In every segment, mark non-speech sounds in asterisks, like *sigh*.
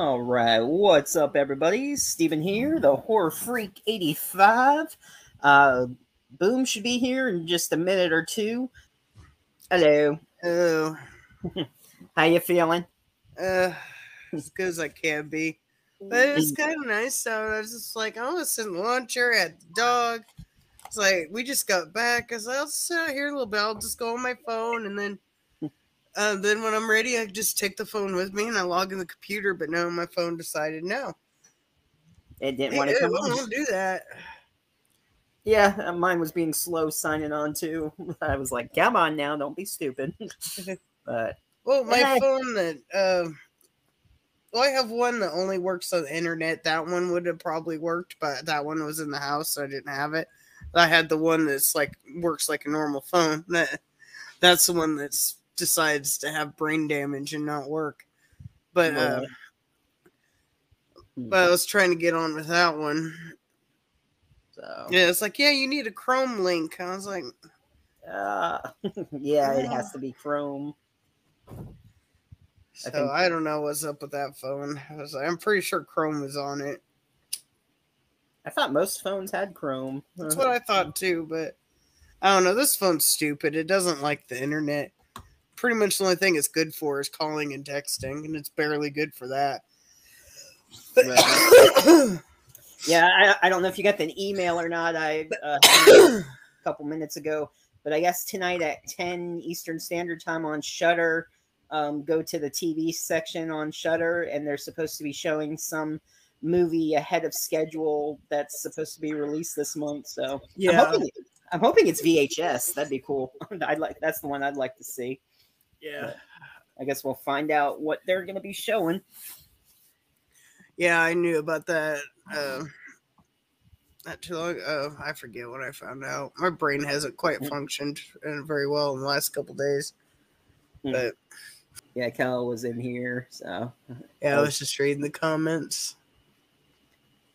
All right, what's up, everybody? Steven here, the Horror Freak 85. Uh, Boom should be here in just a minute or two. Hello. Oh, *laughs* How you feeling? uh, as good as I can be. But it was kind of nice. So I was just like, I was sitting in the launcher at the dog. It's like we just got back. I was like, I'll sit out here a little bit. I'll just go on my phone, and then, uh, then when I'm ready, I just take the phone with me and I log in the computer. But no, my phone decided no. It didn't want to come on. won't do that. Yeah, uh, mine was being slow signing on too. *laughs* I was like, come on now, don't be stupid. *laughs* *laughs* but Well, my phone that uh, well, I have one that only works on the internet. That one would have probably worked, but that one was in the house, so I didn't have it. I had the one that's like works like a normal phone. That that's the one that's decides to have brain damage and not work. But uh, but I was trying to get on with that one. so Yeah, it's like yeah, you need a Chrome link. I was like, uh, *laughs* yeah, it has to be Chrome. so think- I don't know what's up with that phone. I was like, I'm pretty sure Chrome is on it. I thought most phones had Chrome. That's what I thought too, but I don't know. This phone's stupid. It doesn't like the internet. Pretty much the only thing it's good for is calling and texting, and it's barely good for that. *coughs* Yeah, I, I don't know if you got the email or not. I uh, *coughs* a couple minutes ago, but I guess tonight at ten Eastern Standard Time on Shudder, um, go to the TV section on Shudder, and they're supposed to be showing some movie ahead of schedule that's supposed to be released this month. So I'm yeah, hoping, I'm hoping it's VHS. That'd be cool. *laughs* I'd like that's the one I'd like to see. Yeah, I guess we'll find out what they're going to be showing. yeah. I knew about that. Uh, not too long. Oh, I forget what I found out. My brain hasn't quite functioned uh, very well in the last couple days. Hmm. But Yeah, Kel was in here, so yeah, I was just reading the comments.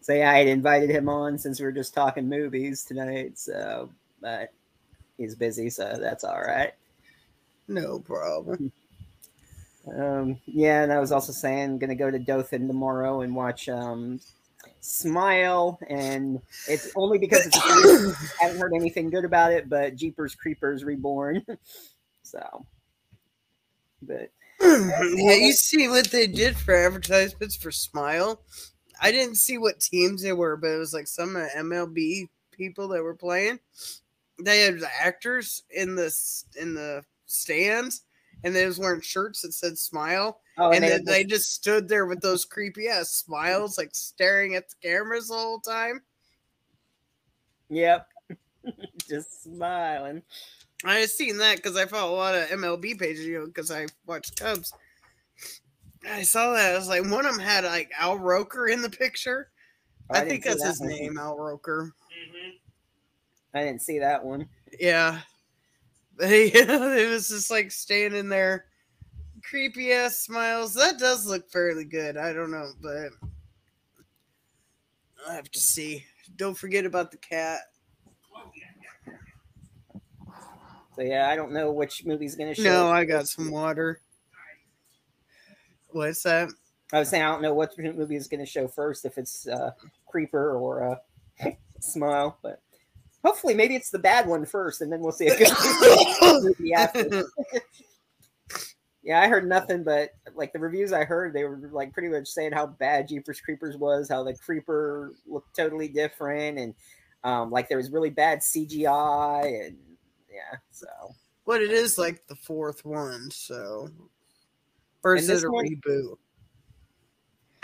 So yeah, I had invited him on since we were just talking movies tonight. So, but he's busy, so that's all right. No problem. Um, yeah, and I was also saying gonna go to Dothan tomorrow and watch um, Smile, and it's only because it's I *coughs* haven't heard anything good about it, but Jeepers Creepers Reborn. *laughs* so, but yeah, you see what they did for advertisements for Smile. I didn't see what teams they were, but it was like some MLB people that were playing. They had the actors in the in the stands, and they was wearing shirts that said "Smile," oh, and they, then they just stood there with those creepy ass smiles, like staring at the cameras the whole time. yep, *laughs* just smiling. I had seen that because I follow a lot of MLB pages, you know, because I watch Cubs. I saw that. I was like, one of them had like Al Roker in the picture. Oh, I, didn't think that's that his one. name, Al Roker. Mm-hmm. I didn't see that one. Yeah. But *laughs* it was just like standing there, creepy ass smiles. That does look fairly good. I don't know, but I have to see. Don't forget about the cat. So yeah, I don't know which movie's gonna show. No, I got some water. What's that? I was saying I don't know what movie is going to show first, if it's uh, Creeper or uh, *laughs* Smile, but hopefully maybe it's the bad one first, and then we'll see a *laughs* good movie after. yeah, I heard nothing but like the reviews I heard, they were like pretty much saying how bad Jeepers Creepers was, how the Creeper looked totally different, and um, like there was really bad CGI, and yeah, so What it is like the fourth one, so or is it a one- reboot?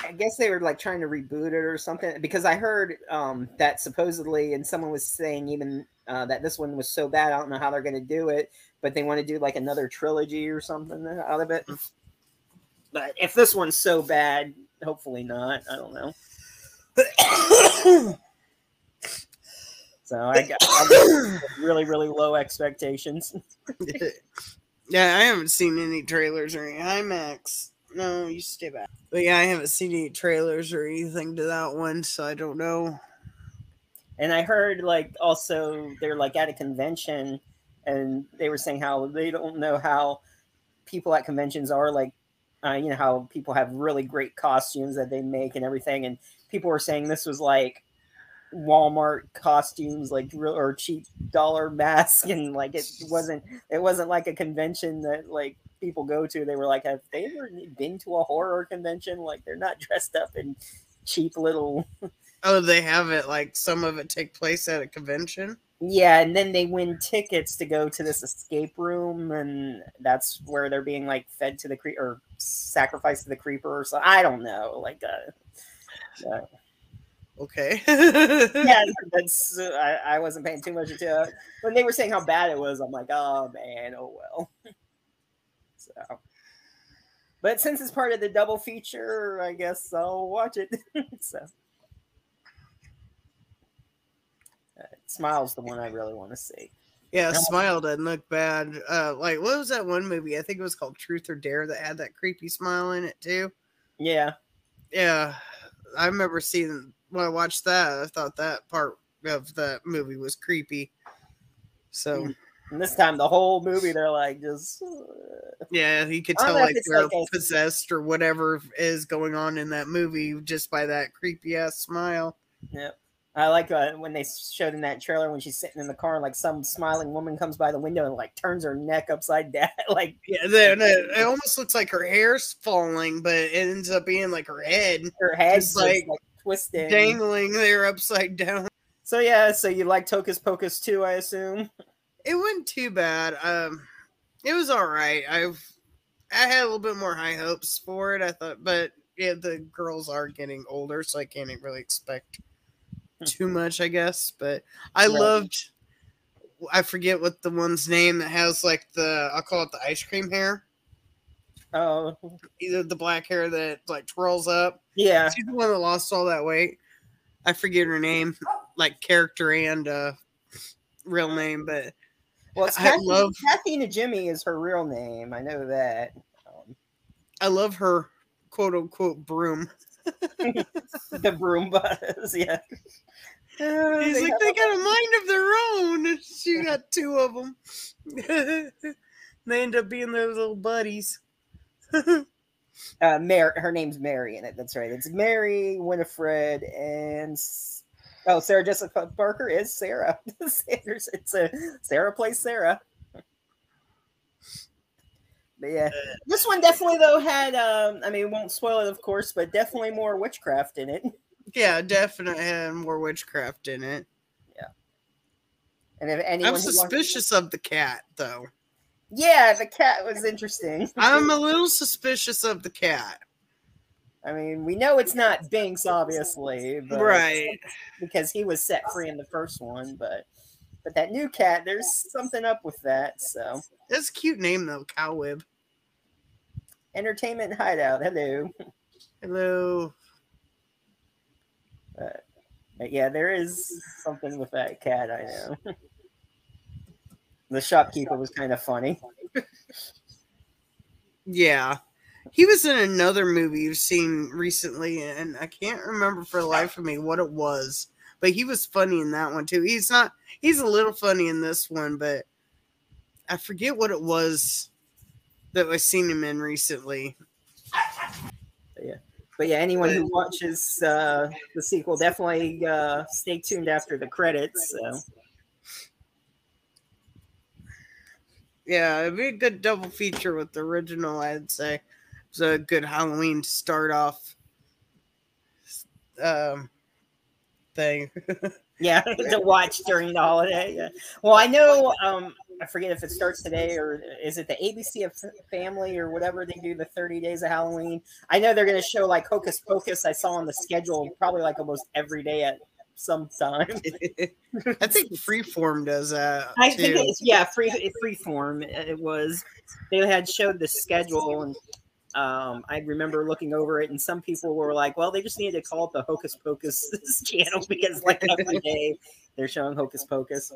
I guess they were like trying to reboot it or something because I heard um, that supposedly, and someone was saying even uh, that this one was so bad. I don't know how they're going to do it, but they want to do like another trilogy or something out of it. But if this one's so bad, hopefully not. I don't know. *coughs* So I got, I got *coughs* really, really low expectations. *laughs* yeah, I haven't seen any trailers or any IMAX. No, you stay back. But yeah, I haven't seen any trailers or anything to that one, so I don't know. And I heard like also they're like at a convention and they were saying how they don't know how people at conventions are like uh, you know how people have really great costumes that they make and everything, and people were saying this was like Walmart costumes, like real or cheap dollar *laughs* mask, and like it wasn't it wasn't like a convention that like people go to. They were like, have they ever been to a horror convention? Like they're not *laughs* dressed up in cheap little. *laughs* Oh, they have it like some of it take place at a convention. Yeah, and then they win tickets to go to this escape room, and that's where they're being like fed to the cre or sacrificed to the creeper or so. I don't know, like uh, uh Okay. *laughs* yeah, that's uh, I, I wasn't paying too much attention. When they were saying how bad it was, I'm like, oh man, oh well. So, but since it's part of the double feature, I guess I'll watch it. *laughs* so, uh, Smile's the one I really want to see. Yeah, Smile doesn't look bad. Uh, like what was that one movie? I think it was called Truth or Dare that had that creepy smile in it too. Yeah. Yeah. I remember seeing when I watched that, I thought that part of the movie was creepy. So and this time, the whole movie, they're like just. Uh, yeah, you could tell like they're like possessed or whatever is going on in that movie just by that creepy ass smile. Yep. I like uh, when they showed in that trailer when she's sitting in the car and like some smiling woman comes by the window and like turns her neck upside down. *laughs* like yeah, the, the, it almost looks like her hair's falling, but it ends up being like her head. Her head's like, like twisting, dangling there upside down. So yeah, so you like Hocus Pocus too, I assume. It wasn't too bad. Um, it was all right. I've I had a little bit more high hopes for it. I thought, but yeah, the girls are getting older, so I can't really expect too much, I guess. But I right. loved. I forget what the one's name that has like the I'll call it the ice cream hair. Oh, either the black hair that like twirls up. Yeah, she's the one that lost all that weight. I forget her name, like character and uh, real name, but well, it's Kathy, love Kathy Najimy is her real name. I know that. Um, I love her quote unquote broom. *laughs* the broom buzz, yeah. Uh, *laughs* He's they like they got a mind of their own. She got two of them. *laughs* they end up being those little buddies. uh, Mary, her name's Mary in it. That's right. It's Mary, Winifred, and oh, Sarah Jessica Parker is Sarah *laughs* Sanders. It's a Sarah plays Sarah. But yeah, this one definitely though had. Um, I mean, won't spoil it, of course, but definitely more witchcraft in it. Yeah, definitely had more witchcraft in it. Yeah. And if anyone, I'm suspicious of the cat, though. Yeah, the cat was interesting. I'm a *laughs* little suspicious of the cat. I mean, we know it's not Binks, obviously, right? Because he was set free in the first one, but but that new cat, there's something up with that. So that's a cute name though, Cowwib. Entertainment Hideout. Hello. Hello. But, but yeah, there is something with that cat. I know. The shopkeeper was kind of funny. *laughs* yeah. He was in another movie you've seen recently, and I can't remember for the life of me what it was. But he was funny in that one too. He's not he's a little funny in this one, but I forget what it was that I've seen him in recently. But yeah. But yeah, anyone who watches uh, the sequel definitely uh, stay tuned after the credits. So. Yeah, it'd be a good double feature with the original, I'd say. It's a good Halloween to start off um, thing. *laughs* yeah, *laughs* to watch during the holiday. Yeah. Well, I know um, I forget if it starts today or is it the ABC of Family or whatever they do the 30 days of Halloween. I know they're going to show like Hocus Pocus. I saw on the schedule probably like almost every day at some time. *laughs* I think Freeform does that. I think it's yeah, free Freeform. It was they had showed the schedule and um, I remember looking over it, and some people were like, "Well, they just needed to call it the Hocus Pocus *laughs* channel because like every day they're showing Hocus Pocus."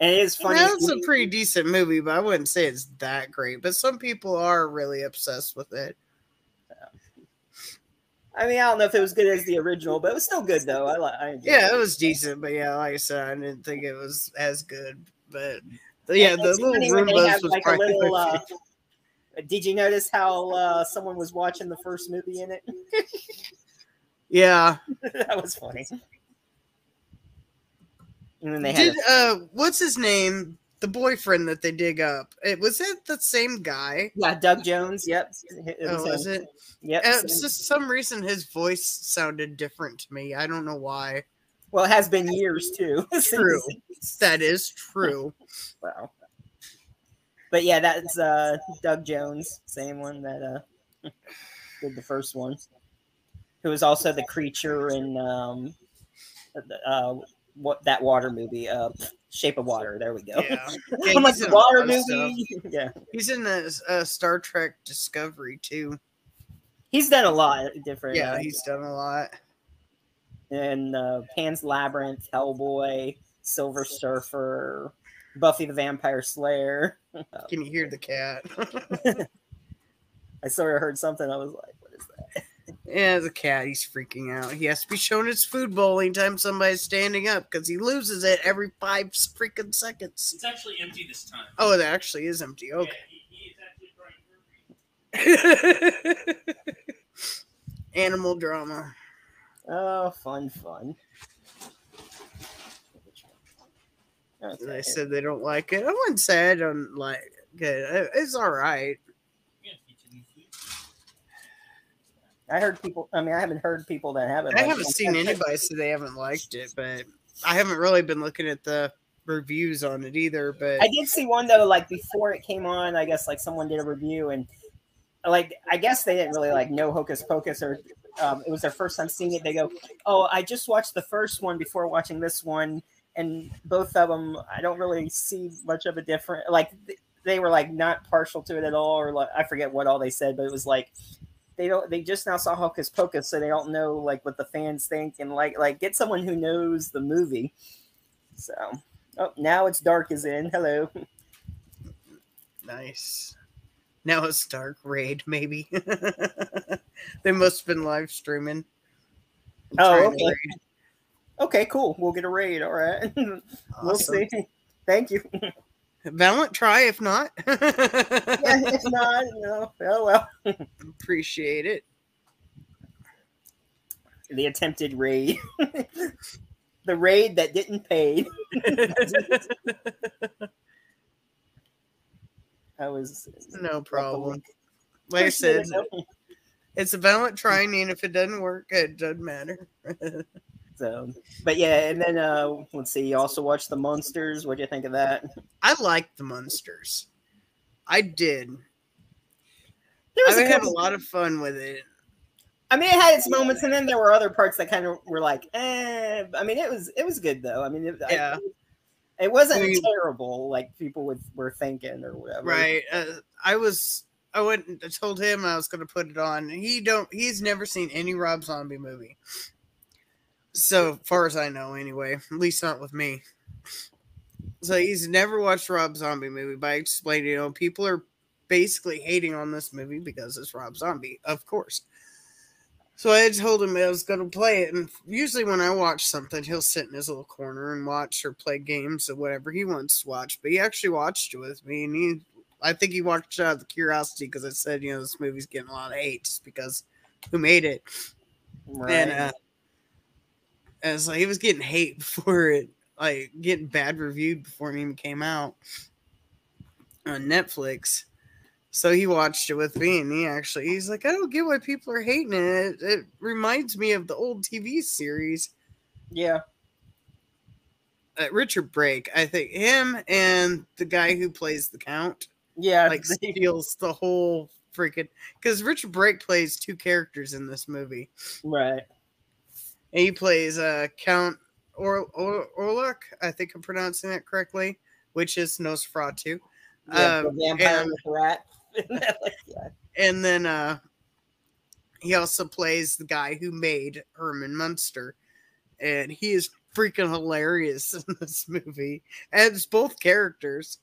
And it is funny. That's a pretty decent movie, but I wouldn't say it's that great. But some people are really obsessed with it. I mean, I don't know if it was good as the original, but it was still good though. I, I yeah, it was decent, but yeah, like I said, I didn't think it was as good. But yeah, the little Roombas was like little. Uh, Did you notice how uh, someone was watching the first movie in it? *laughs* Yeah. *laughs* that was funny. And then they had Did uh what's his name? The boyfriend that they dig up. It was it the same guy? yeah, Doug Jones. Yep. It Oh, was is it? Yep. Uh, just some reason his voice sounded different to me. I don't know why. well, it has been years too. *laughs* True. That is true. Wow. But yeah, that's uh Doug Jones, same one that uh *laughs* did the first one. Who was also the creature in um uh what that water movie, uh Shape of Water. There we go. Yeah. *laughs* I'm like he's in the water lot of stuff. movie. *laughs* yeah. He's in the uh, Star Trek Discovery too. He's done a lot of different Yeah, uh, he's done a lot. and uh Pan's Labyrinth, Hellboy, Silver Surfer, Buffy the Vampire Slayer. *laughs* Can you hear the cat? *laughs* I sort of heard something. I was like, what is that? *laughs* yeah, the cat. He's freaking out. He has to be shown his food bowl anytime somebody's standing up because he loses it every five freaking seconds. It's actually empty this time. Oh, it actually is empty. Okay. Yeah, he, he is actually Animal drama. Oh, fun, fun. Okay. They said they don't like it. I wouldn't say I don't like it. It's all right. Yeah, feature new food. I heard people. I mean, I haven't heard people that haven't. I haven't it. seen anybody say they haven't liked it, but I haven't really been looking at the reviews on it either. But I did see one though, like before it came on. I guess like someone did a review and like I guess they didn't really like know Hocus Pocus or um, it was their first time seeing it. They go, "Oh, I just watched the first one before watching this one, and both of them I don't really see much of a difference. Like they were like not partial to it at all, or like I forget what all they said, but it was like they don't. They just now saw Hocus Pocus, so they don't know like what the fans think, and like like get someone who knows the movie. So. Oh, now it's dark is in. Hello. nice. Now it's dark raid, maybe. *laughs* they must have been live streaming. Oh, Trying to okay. Okay, cool. We'll get a raid. All right. *laughs* we'll see. Thank you. Valiant try if not. *laughs* *laughs* yeah, if not, no. Oh well. Appreciate it. The attempted raid. the raid that didn't pay. I was no problem. Like I said, it's a violent trying, and if it doesn't work, it doesn't matter. So, but yeah, and then uh let's see. You also watched the Monsters. What do you think of that? I liked the Monsters. I did. There I was a had a lot of fun with it. I mean, it had its moments, and then there were other parts that kind of were like, eh. I mean, it was it was good though. I mean, it, I- Yeah. it wasn't I mean- terrible like people would, were thinking or whatever. Right. Uh, I was. I went. I told him I was going to put it on. He don't. He's never seen any Rob Zombie movie. So far as I know, anyway. At least not with me. So he's never watched Rob Zombie movie. By explaining, you know, people are basically hating on this movie because it's Rob Zombie, of course. So I told him I was going to play it, and usually when I watch something, he'll sit in his little corner and watch or play games or whatever he wants to watch. But he actually watched it with me, and he, I think he watched out of the curiosity because I said, you know, this movie's getting a lot of hate just because who made it, Right. and uh, and like he was getting hate *laughs* before it, like getting bad reviewed before it even came out on Netflix. So he watched it with me, and he actually he's like, I don't get why people are hating it. It, it reminds me of the old TV series. yeah. Uh, Richard Brake, I think him and the guy who plays the Count Yeah. like they- steals the whole freaking because Richard Brake plays two characters in this movie. right. And he plays uh Count or or Orlok, I think I'm pronouncing that correctly, which is Nosferatu. Yeah, Um, vampire and- rat. *laughs* yeah. And then uh he also plays the guy who made Herman Munster. And he is freaking hilarious *laughs* in this movie. And it's both characters.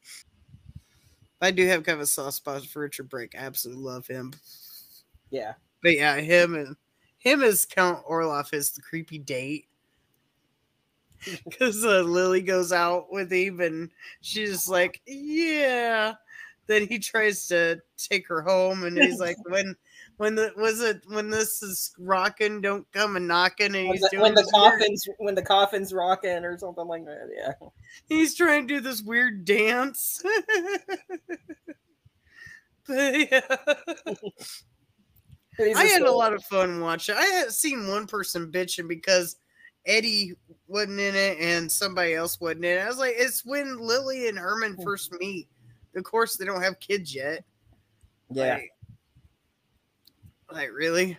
I do have kind of a soft spot for Richard Brake. I absolutely love him. Yeah. But yeah, him and him as Count Orloff is the creepy date. *laughs* Because uh, Lily goes out with him and she's like, yeah. then he tries to take her home, and he's like, *laughs* "When, when the was it when this is rocking, don't come and knocking." And When he's the, doing when the this weird- coffin's when the coffin's rocking or something like that. Yeah. he's trying to do this weird dance. *laughs* but yeah. I had a lot of fun watching. I had seen one person bitching because Eddie wasn't in it and somebody else wasn't in it. I was like, it's when Lily and Herman first meet. Of course, they don't have kids yet. Yeah. Like, like, really?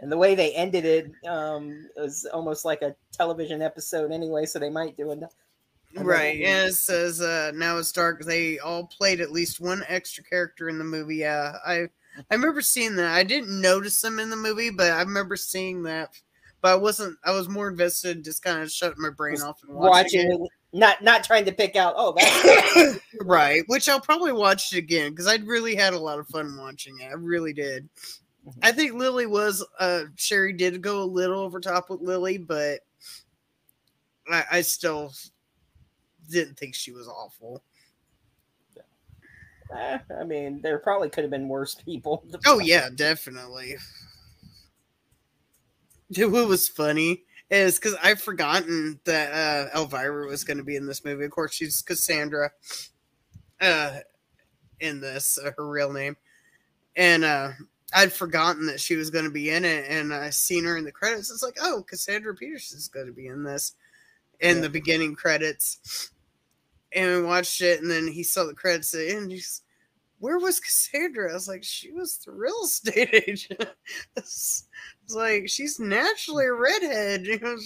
And the way they ended it um, was almost like a television episode anyway, so they might do it. And Right. And it says uh, now it's dark. They all played at least one extra character in the movie. Yeah, I I remember seeing that. I didn't notice them in the movie, but I remember seeing that. But I wasn't. I was more invested, just kind of shutting my brain Just off and watching, Watching, it, not not trying to pick out. Oh, that's *coughs* right. Which I'll probably watch it again because I really had a lot of fun watching it. I really did. Mhm. I think Lily was. uh Sherry did go a little over top with Lily, but I, I still didn't think she was awful. Eh, I mean, there probably could have been worse *laughs* people. *laughs* Oh yeah, definitely. *laughs* What was funny is because I've forgotten that uh, Elvira was going to be in this movie. Of course, she's Cassandra uh, in this, uh, her real name, and uh, I'd forgotten that she was going to be in it. And I seen her in the credits. It's like, oh, Cassandra Peterson's going to be in this in Yeah. the beginning credits. And we watched it, and then he saw the credits, and he's where was Cassandra? I was like, she was the real estate *laughs* agent. it's, it's like she's naturally a redhead. *laughs* You know,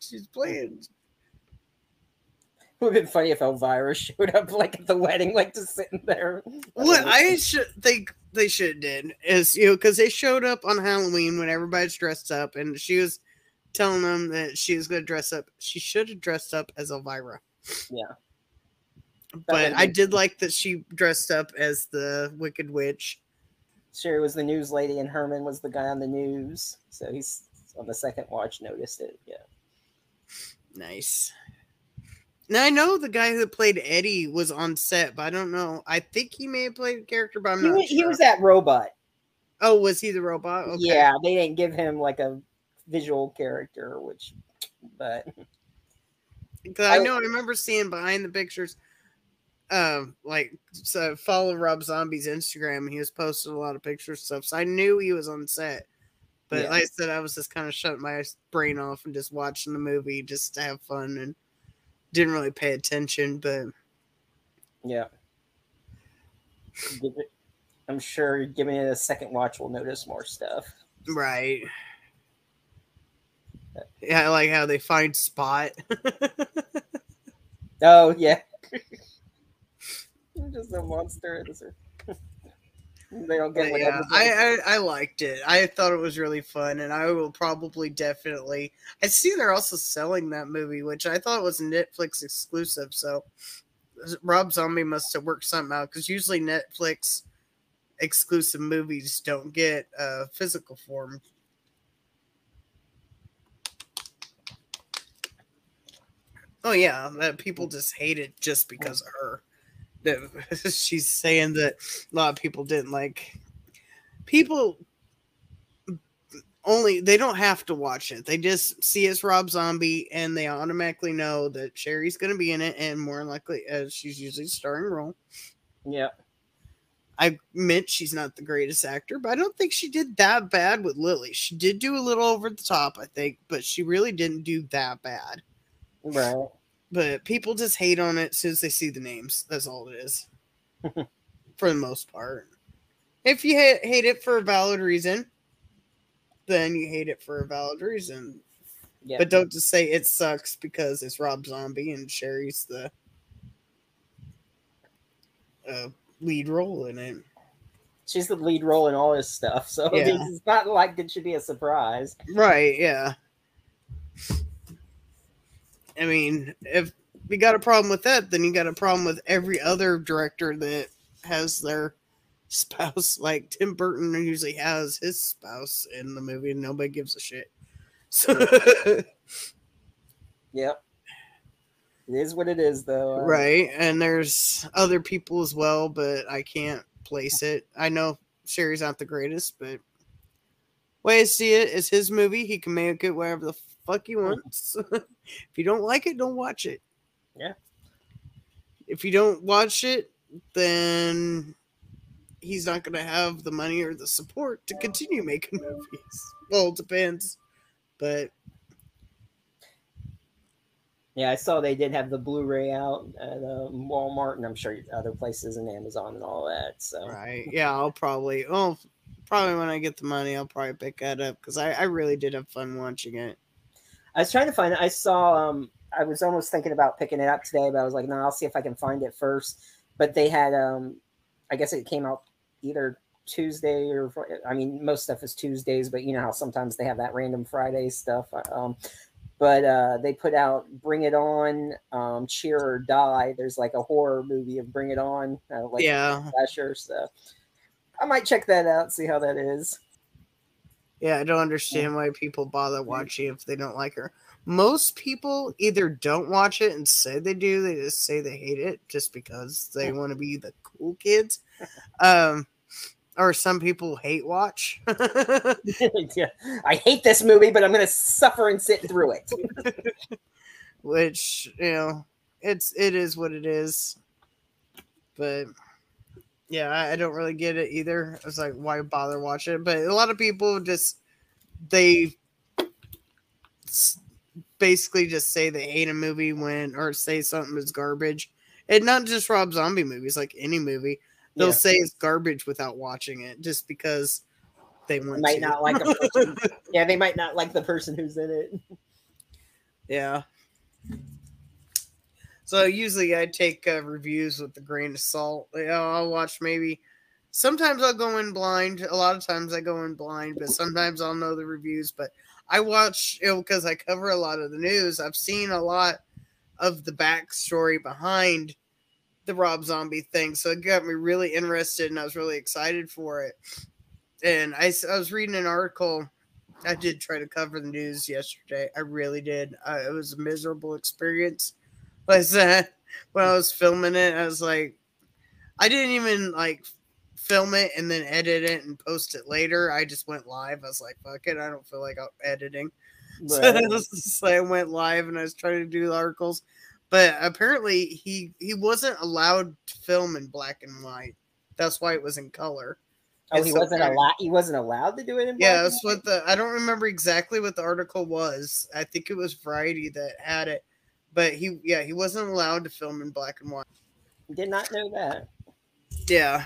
she's playing. It would have been funny if Elvira *laughs* showed up like at the wedding, like just sitting there. What I should think they should have did is you know because they showed up on Halloween when everybody's dressed up, and she was telling them that she was going to dress up. She should have dressed up as Elvira. Yeah. But I did like that she dressed up as the Wicked Witch. Sherry was the news lady and Herman was the guy on the news. So he's on the second watch noticed it. Yeah. Nice. Now I know the guy who played Eddie was on set, but I don't know. I think he may have played the character, but I'm He, not wa- he was that robot. oh, was he the robot? Okay. Yeah, they didn't give him like a visual character, which, but I- know I remember seeing behind the pictures. Um, like so follow Rob Zombie's Instagram. He was posting a lot of pictures and stuff, so I knew he was on set. But Yeah. like I said, I was just kind of shutting my brain off and just watching the movie just to have fun and didn't really pay attention. But yeah. I'm sure giving it a second watch will notice more stuff. Right. Yeah, I like how they find Spot. *laughs* Oh yeah. *laughs* You're just a monster. *laughs* They don't get whatever. yeah, I, I I liked it. I thought it was really fun, and I will probably definitely. I see they're also selling that movie, which I thought was Netflix exclusive. So Rob Zombie must have worked something out because usually Netflix exclusive movies don't get uh, physical form. Oh yeah, that people just hate it just because of her. That *laughs* she's saying that a lot of people didn't like. People only they don't have to watch it. They just see it's Rob Zombie and they automatically know that Sherry's going to be in it, and more likely as she's usually starring role. yeah. I meant she's not the greatest actor, but I don't think she did that bad with Lily. She did do a little over the top, I think, but she really didn't do that bad. Right. But people just hate on it as soon as they see the names. That's all it is, *laughs* for the most part. If you hate, hate it for a valid reason, then you hate it for a valid reason. Yeah. But don't just say it sucks because it's Rob Zombie and Sherry's the uh, lead role in it. She's the lead role in all this stuff, so Yeah. it's not like it should be a surprise. Right, yeah. I mean, if you got a problem with that, then you got a problem with every other director that has their *laughs* spouse. Like Tim Burton usually has his spouse in the movie, and nobody gives a shit. So, *laughs* Yep. It is what it is, though. Uh, Right. And there's other people as well, but I can't place it. I know Sherry's not the greatest, but way I see it is his movie. He can make it wherever the fuck he wants. *laughs* if you don't like it, don't watch it. Yeah. If you don't watch it, then he's not going to have the money or the support to continue making movies. Well, it depends. But Yeah, I saw they did have the Blu-ray out at uh, Walmart, and I'm sure other places and Amazon and all that. So Right. Yeah, I'll probably. Oh, probably when I get the money, I'll probably pick that up because I, I really did have fun watching it. I was trying to find it. I saw. Um, I was almost thinking about picking it up today, but I was like, no, I'll see if I can find it first. But they had. Um, I guess it came out either Tuesday or I mean, most stuff is Tuesdays, but you know how sometimes they have that random Friday stuff. Um, but uh, they put out Bring It On, um, Cheer or Die. There's like a horror movie of Bring It On, uh, like yeah. slasher. So I might check that out, see how that is. Yeah, I don't understand why people bother watching if they don't like her. Most people either don't watch it and say they do, they just say they hate it just because they want to be the cool kids. Um, or some people hate watch. *laughs* *laughs* yeah. I hate this movie, but I'm going to suffer and sit through it. *laughs* which you know it's it is what it is but yeah I, I don't really get it either it's like why bother watching it but a lot of people just they basically just say they hate a movie when or say something is garbage and not just rob zombie movies like any movie they'll Yeah. say it's garbage without watching it just because they want might to. not like a person. *laughs* yeah, they might not like the person who's in it. Yeah. So usually I take uh, reviews with a grain of salt. You know, I'll watch maybe. Sometimes I'll go in blind. A lot of times I go in blind, but sometimes I'll know the reviews. But I watch you know because I cover a lot of the news. I've seen a lot of the backstory behind the Rob Zombie thing, so it got me really interested, and I was really excited for it. And I, I was reading an article I did try to cover the news yesterday. I really did. Uh, it was a miserable experience. Was that when I was filming it? I was like, I didn't even like film it and then edit it and post it later. I just went live. I was like, fuck it. I don't feel like out- editing. *laughs* So Right. *laughs* was just I went live and I was trying to do the articles. But apparently he he wasn't allowed to film in black and white. That's why it was in color. oh, he wasn't allowed. He wasn't allowed to do it in. Yeah, black that's what the I don't remember exactly what the article was. I think it was Variety that had it, but he yeah he wasn't allowed to film in black and white. Did not know that. Yeah,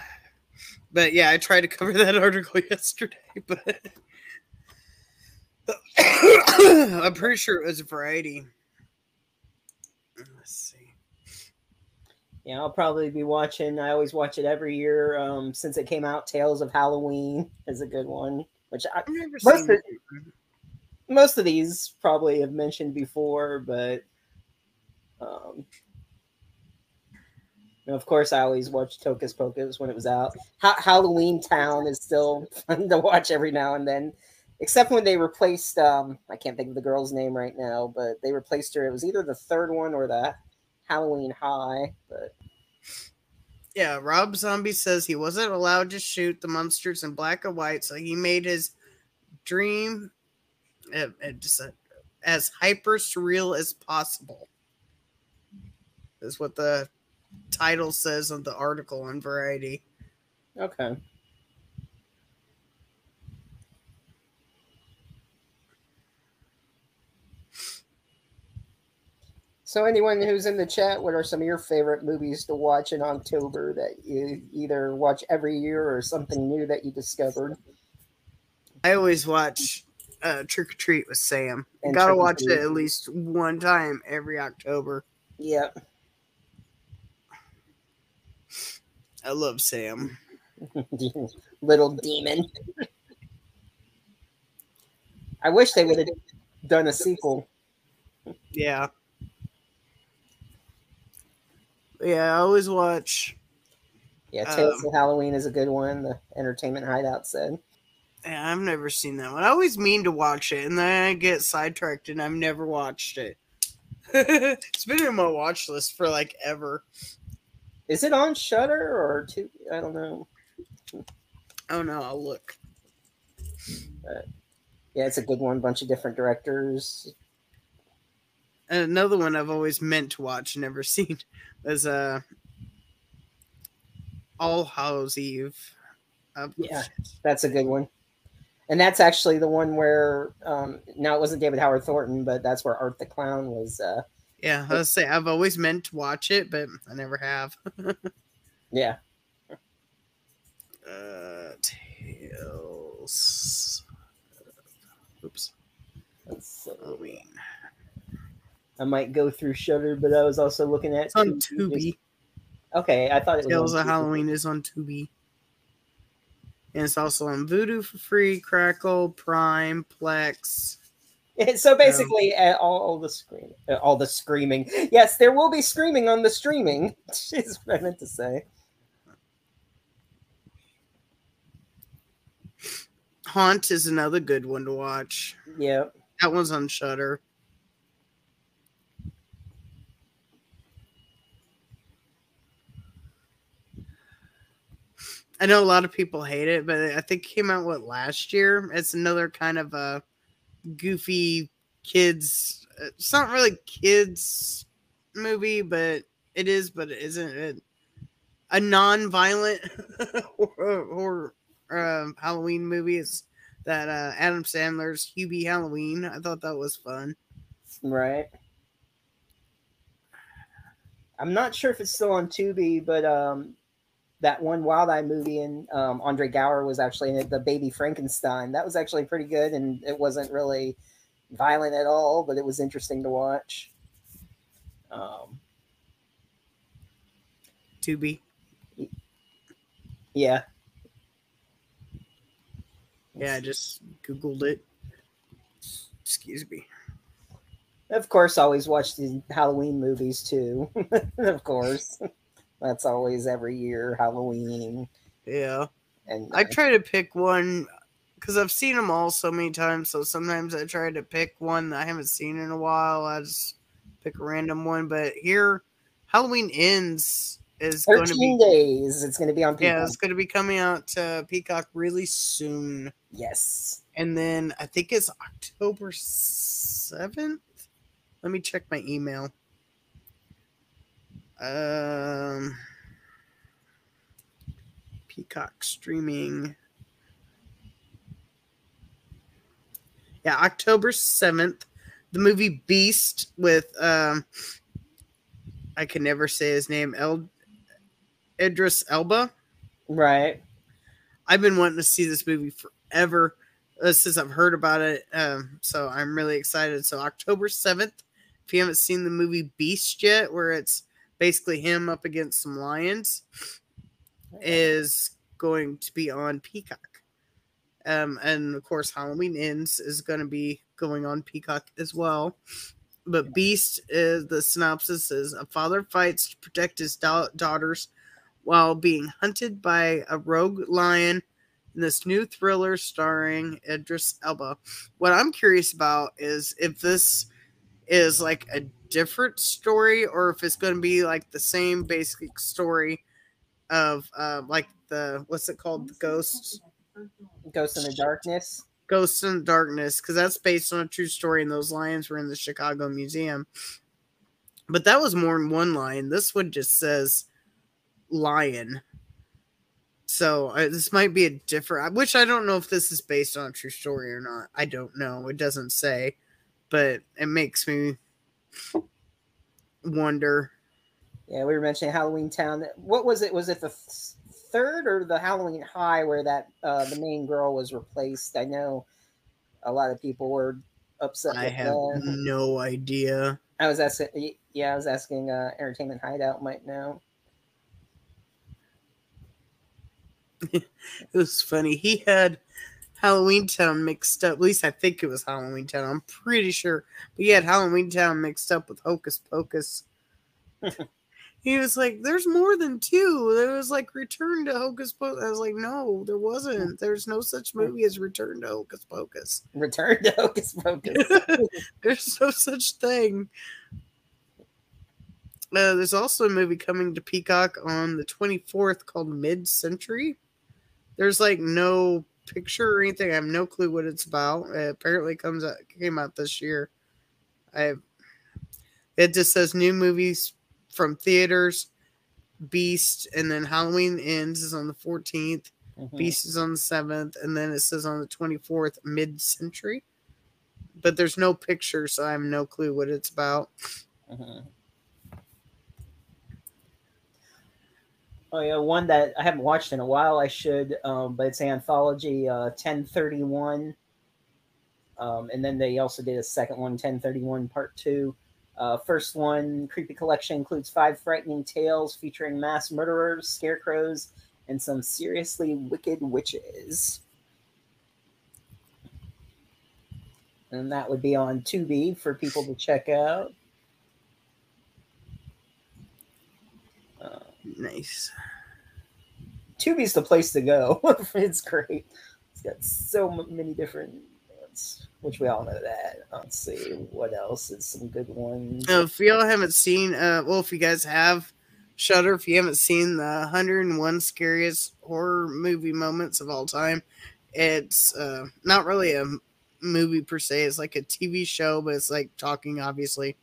but yeah, I tried to cover that *laughs* article yesterday, but *coughs* I'm pretty sure it was Variety. Let's see. Yeah, I'll probably be watching. I always watch it every year um, since it came out. Tales of Halloween is a good one, which I, Most of- most of these probably have mentioned before, but um, and of course, I always watched Hocus Pocus when it was out. Ha- Halloween Town is still *laughs* fun to watch every now and then, except when they replaced. Um, I can't think of the girl's name right now, but they replaced her. It was either the third one or the Halloween High, but Yeah, Rob Zombie says he wasn't allowed to shoot the monsters in black and white, so he made his dream uh, uh, just, uh, as hyper surreal as possible. Is what the title says of the article on Variety. okay. So, anyone who's in the chat, what are some of your favorite movies to watch in October that you either watch every year or something new that you discovered? I always watch uh, Trick or Treat with Sam. And Gotta watch it at least one time every October. Yeah, I love Sam. *laughs* little demon. I wish they would have done a sequel. Yeah. Yeah, I always watch Yeah, Tales Um, of Halloween is a good one. The Entertainment Hideout said. Yeah, I've never seen that one. I always mean to watch it, and then I get sidetracked, and I've never watched it. *laughs* it's been in my watch list for like ever. Is it on Shudder or two? I don't know. Oh no, I'll look. Yeah, it's a good one. Bunch of different directors. And another one I've always meant to watch, and never *laughs* seen, is uh All Hallows Eve. Uh, Yeah. That's a good one. And that's actually the one where um now it wasn't David Howard Thornton, but that's where Art the Clown was uh yeah. I was say I've always meant to watch it, but I never have. *laughs* yeah. uh, Tales. Oops. Let's. Halloween. I might go through Shudder, but I was also looking at It's on Tubi. Tubi. Okay, I thought it was Tales of. Halloween is on Tubi. And it's also on Vudu for free, Crackle, Prime, Plex. *laughs* so basically, uh, all, all the scream, uh, all the screaming. Yes, there will be screaming on the streaming. *laughs* Is what I meant to say. Haunt is another good one to watch. Yeah, That one's on Shudder. I know a lot of people hate it, but I think it came out what last year. It's another kind of a goofy kids. It's not really kids movie, but it is, but it isn't. It, a non-violent *laughs* horror um, Halloween movie is that uh, Adam Sandler's Hubie Halloween. I thought that was fun. right. I'm not sure if it's still on Tubi, but um, that one Wild Eye movie and um, Andre Gower was actually in it, the Baby Frankenstein. That was actually pretty good, and it wasn't really violent at all, but it was interesting to watch. Um, Tubi. yeah, Yeah, I just googled it. Excuse me. Of course, always watch the Halloween movies too. *laughs* of course, that's always every year Halloween. Yeah, And I try to pick one because I've seen them all so many times. So sometimes I try to pick one that I haven't seen in a while. I just pick a random one. But here, Halloween ends is going to be days. It's going to be on. yeah, it's going to be coming out to Peacock really soon. Yes. And then I think it's October 7th. Let me check my email. Um Peacock streaming. Yeah, October 7th. The movie Beast with um I can never say his name. El Idris Elba. Right. I've been wanting to see this movie forever uh, since I've heard about it. Um, so I'm really excited. So October 7th, if you haven't seen the movie Beast yet, where it's basically him up against some lions, is going to be on Peacock. Um, and of course, Halloween Ends is going to be going on Peacock as well. But Beast is the synopsis is a father fights to protect his da- daughters while being hunted by a rogue lion in this new thriller starring Idris Elba. What I'm curious about is if this is like a different story or if it's going to be like the same basic story of uh, like the what's it called the ghosts Ghost in the Darkness. Ghosts in the Darkness, because that's based on a true story, and those lions were in the Chicago Museum. But that was more than one lion. This one just says lion. So uh, this might be a different. Which I don't know if this is based on a true story or not. I don't know. It doesn't say, but it makes me wonder. Yeah, we were mentioning Halloween Town. What was it? Was it the th- third or the Halloween High where that uh, the main girl was replaced? I know a lot of people were upset. I have that. no idea. I was asking. Yeah, I was asking. Uh, Entertainment Hideout might know. *laughs* It was funny. He had Halloween Town mixed up. At least I think it was Halloween Town. I'm pretty sure. But he had Halloween Town mixed up with Hocus Pocus. *laughs* he was like, There's more than two. There was like Return to Hocus Pocus. I was like, No, there wasn't. There's no such movie as Return to Hocus Pocus. Return to Hocus Pocus. *laughs* There's no such thing. Uh, there's also a movie coming to Peacock on the 24th called Mid Century. There's like no picture or anything. I have no clue what it's about. It apparently comes out came out this year. I it just says new movies from theaters, Beast, and then Halloween ends is on the 14th. Mhm. Beast is on the 7th, and then it says on the 24th, mid century. But there's no picture, so I have no clue what it's about. Mhm. Oh yeah, one that I haven't watched in a while. I should, um, but it's anthology uh, ten thirty one, um, and then they also did a second one, 1031 Part Two. Uh, first one, creepy collection includes five frightening tales featuring mass murderers, scarecrows, and some seriously wicked witches. And that would be on Tubi for people to check out. Nice. Tubi's the place to go. *laughs* it's great. It's got so many different ones, which we all know that. Let's see what else is some good ones. If y'all haven't seen, uh, well, if you guys have Shudder, if you haven't seen the 101 scariest horror movie moments of all time, it's uh, not really a movie per se. It's like a TV show, but it's like talking obviously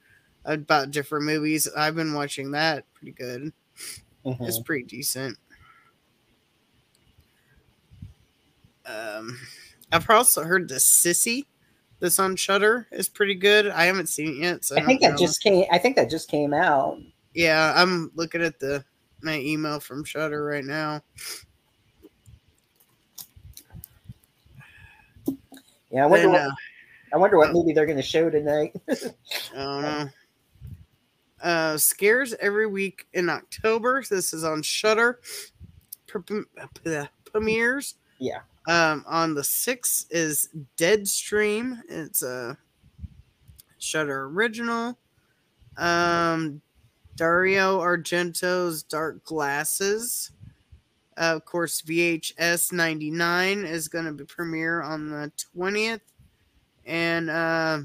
about different movies. I've been watching that. Pretty good. Mhm. It's pretty decent. Um, I've also heard the Sissy that's on Shudder is pretty good. I haven't seen it yet, so I, I think that know. just came. I think that just came out. Yeah, I'm looking at the my email from Shudder right now. Yeah, I wonder. Then, what, uh, I wonder what movie they're going to show tonight. *laughs* I don't know. Uh, scares every week in October. This is on Shudder. Premieres. Yeah. Um, on the sixth is Deadstream. It's a Shudder original. Um, Dario Argento's Dark Glasses. Uh, of course, VHS 99 is going to be premiere on the 20th. And uh,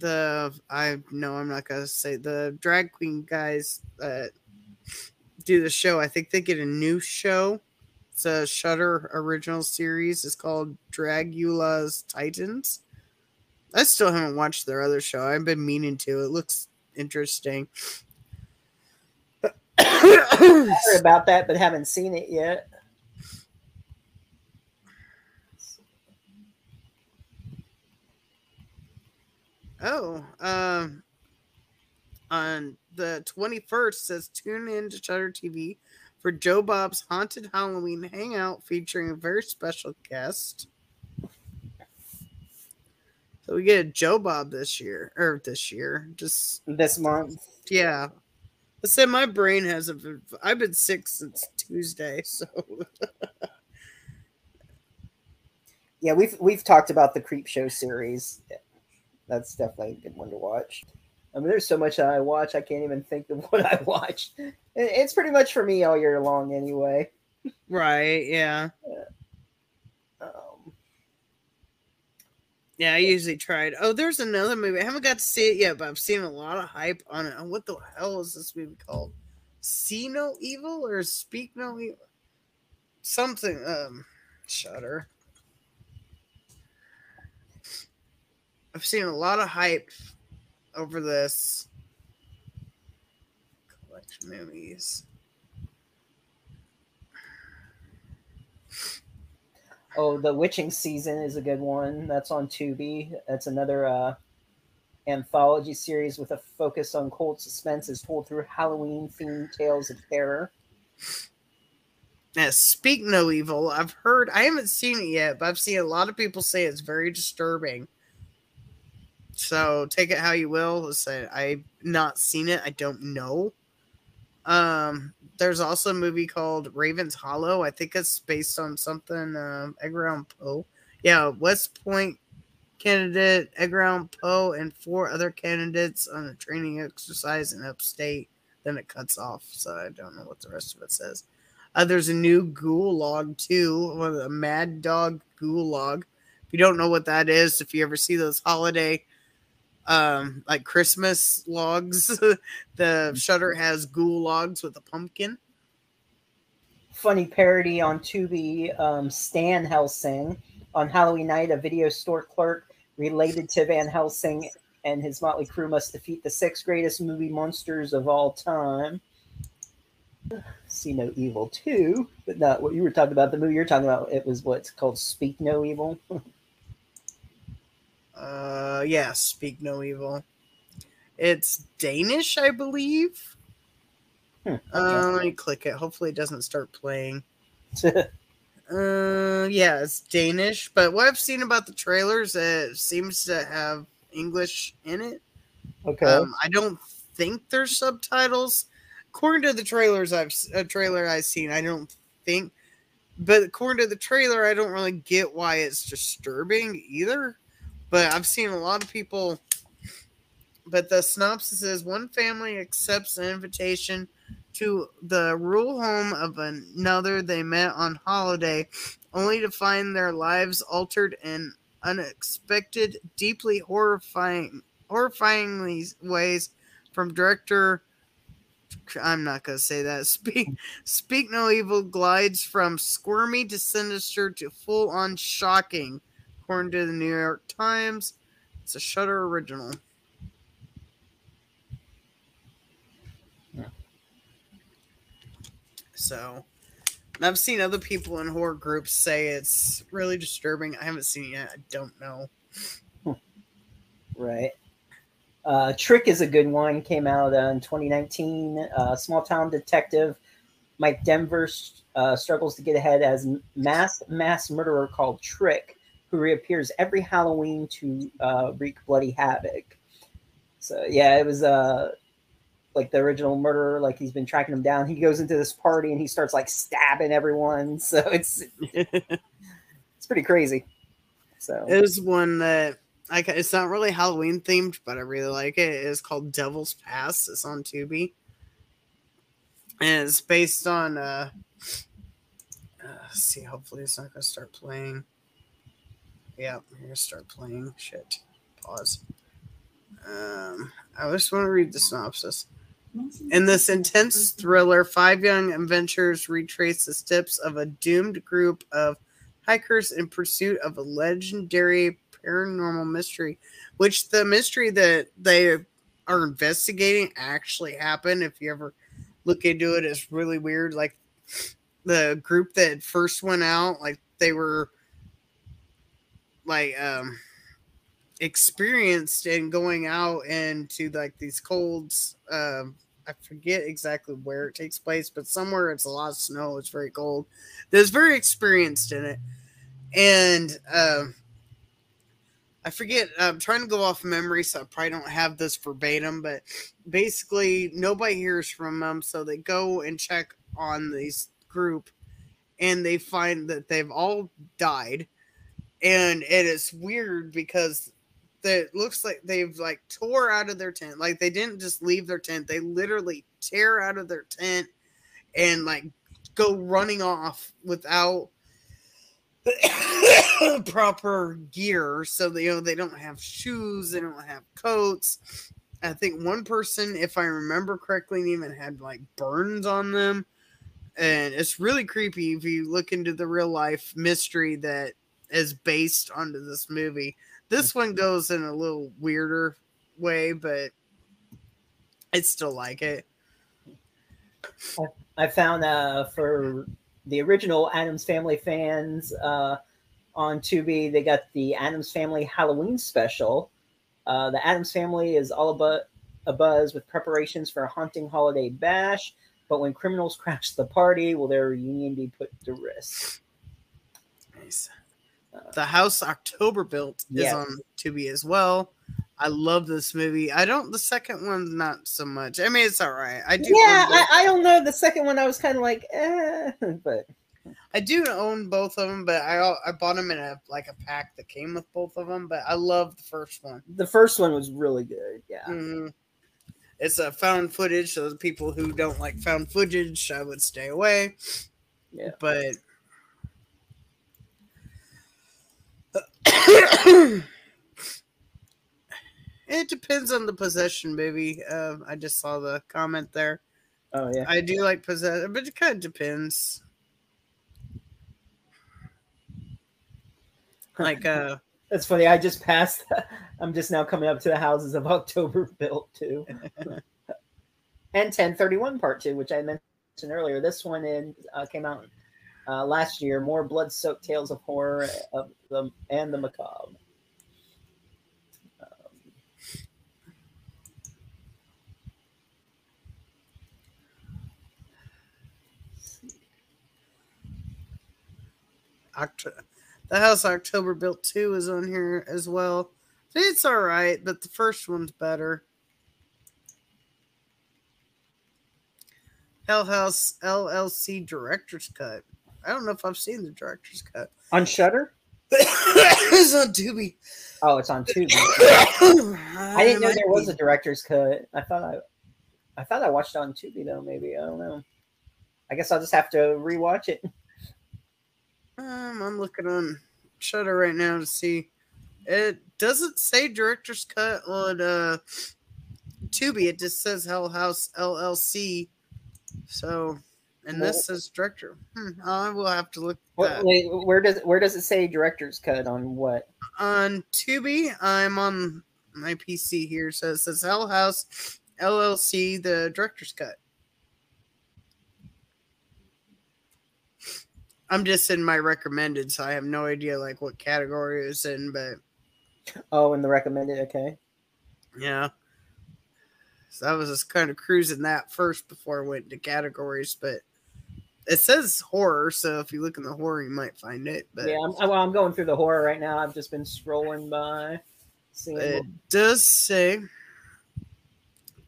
the, I know I'm not to say, the drag queen guys that do the show, I think they get a new show. It's a Shudder original series. It's called Dragula's Titans. I still haven't watched their other show. I've been meaning to. It looks interesting. *coughs* Heard about that, but haven't seen it yet. Oh, um, on the 21st says tune in to Shudder TV for Joe Bob's Haunted Halloween Hangout featuring a very special guest. So we get a Joe Bob this year, or this year, just This month. yeah. I said my brain hasn't. Been, I've been sick since Tuesday, so *laughs* Yeah, we've we've talked about the Creepshow series. That's definitely a good one to watch. I mean, there's so much that I watch, I can't even think of *laughs* what I watched. It's pretty much for me all year long, anyway. right, yeah, Um, yeah. I usually tried. Oh, there's another movie. I haven't got to see it yet, but I've seen a lot of hype on it. And what the hell is this movie called? See no evil or speak no evil? Something. Um, Shudder. I've seen a lot of hype over this collection movies. oh, the Witching Season is a good one. That's on Tubi. That's another uh, anthology series with a focus on cold suspense, is told through Halloween-themed tales of terror. Now, Speak No Evil, I've heard, I haven't seen it yet, but I've seen a lot of people say it's very disturbing. So take it how you will. I've not seen it. I don't know. Um, there's also a movie called Raven's Hollow. I think it's based on something um, Edgar Allan Poe. Yeah, West Point candidate Edgar Allan Poe and four other candidates on a training exercise in upstate. Then it cuts off, so I don't know what the rest of it says. Uh, there's a new Gulag too, of the Mad Dog Gulag. If you don't know what that is, if you ever see those holiday um like Christmas logs. *laughs* the Shudder has ghoul logs with a pumpkin. Funny parody on Tubi, um, Stan Helsing. On Halloween night, a video store clerk related to Van Helsing and his motley crew must defeat the six greatest movie monsters of all time. See No Evil 2, but not what you were talking about. The movie you're talking about, it was what's called Speak No Evil. *laughs* Uh yeah, Speak No Evil. It's Danish, I believe. Hmm, Uh, let me click it. Hopefully it doesn't start playing. *laughs* Uh, yeah, it's Danish. But what I've seen about the trailers, it seems to have English in it. okay. Um, I don't think there's subtitles. According to the trailers I've a trailer I've seen, I don't think. But according to the trailer, I don't really get why it's disturbing either. But I've seen a lot of people. But the synopsis is one family accepts an invitation to the rural home of another they met on holiday, only to find their lives altered in unexpected, deeply horrifying, horrifyingly ways. From director, I'm not gonna say that. *laughs* Speak, Speak No Evil glides from squirmy to sinister to full on shocking, according to the New York Times. It's a Shudder original. So, and I've seen other people in horror groups say it's really disturbing. I haven't seen it yet. I don't know. Right. Uh, Trick is a good one. Came out uh, in 2019. Uh, small town detective Mike Denver uh, struggles to get ahead as mass mass murderer called Trick, who reappears every Halloween to uh, wreak bloody havoc. So yeah, it was uh like the original murderer. Like he's been tracking him down. He goes into this party and he starts like stabbing everyone. *laughs* So it's it's pretty crazy. So It is one that ca- it's not really Halloween themed, but I really like it. It is called Devil's Pass. It's on Tubi. And it's based on uh, uh see, hopefully it's not gonna start playing. Yeah, I'm gonna start playing. Shit. Pause. Um I just want to read the synopsis. In this intense thriller, five young adventurers retrace the steps of a doomed group of hikers in pursuit of a legendary paranormal mystery, which the mystery that they are investigating actually happened. If you ever look into it, it's really weird. Like the group that first went out, like they were like um experienced in going out into like these colds um I forget exactly where it takes place, but somewhere it's a lot of snow. It's very cold. There's very experienced in it, and um, I forget. I'm trying to go off memory, so I probably don't have this verbatim. But basically, nobody hears from them, so they go and check on this group, and they find that they've all died, and it is weird because it looks like they've like tore out of their tent. Like they didn't just leave their tent; they literally tear out of their tent and like go running off without *coughs* proper gear. So they, you know they don't have shoes, they don't have coats. I think one person, if I remember correctly, even had like burns on them. And it's really creepy if you look into the real life mystery that is based onto this movie. This one goes in a little weirder way, but I still like it. I found uh, for the original Addams Family fans uh, on Tubi, they got the Addams Family Halloween special. Uh, the Addams Family is all about a buzz with preparations for a haunting holiday bash, but when criminals *laughs* crash the party, will their reunion be put to risk? Nice. The House October Built is Yes. on Tubi as well. I love this movie. I don't. The second one's not so much. I mean, it's all right. I do. Yeah, I, I, don't know. The second one, I was kind of like, eh, *laughs* but I do own both of them, but I I bought them in a like a pack that came with both of them. But I love the first one. the first one was really good. Yeah. Mhm. It's a found footage, so the people who don't like found footage, I would stay away. Yeah. But *coughs* It depends on the possession movie. Uh, I just saw the comment there. Oh yeah. I do like possession, but it kind of depends. *laughs* Like, uh, That's funny. I just passed. *laughs* I'm just now coming up to the houses of *laughs* October built too, and 1031 Part Two, which I mentioned earlier. This one in uh, came out uh, last year. More blood-soaked tales of horror of the and the macabre. Um, Oct- the house October built two is on here as well. It's all right, but the first one's better. Hell House LLC director's cut. I don't know if I've seen the director's cut. *coughs* on Shudder. it's on Tubi. Oh, it's on Tubi. *coughs* I didn't know there was a director's cut. I thought I, I thought I watched it on Tubi though. Maybe I don't know. I guess I'll just have to rewatch it. Um, I'm looking on Shudder right now to see. It doesn't say director's cut on uh Tubi. It just says Hell House LLC. So, and this says director. Hmm, I will have to look What, wait, where does where does it say director's cut on what? on Tubi. I'm on my PC here, so it says Hell House LLC, the director's cut. I'm just in my recommended, so I have no idea like what category it's in, but Oh, in the recommended. Okay. yeah. So I was just kind of cruising that first before I went into categories, but it says horror, so if you look in the horror, you might find it. But Yeah, I'm, well, I'm going through the horror right now. I've just been scrolling by, seeing. It does say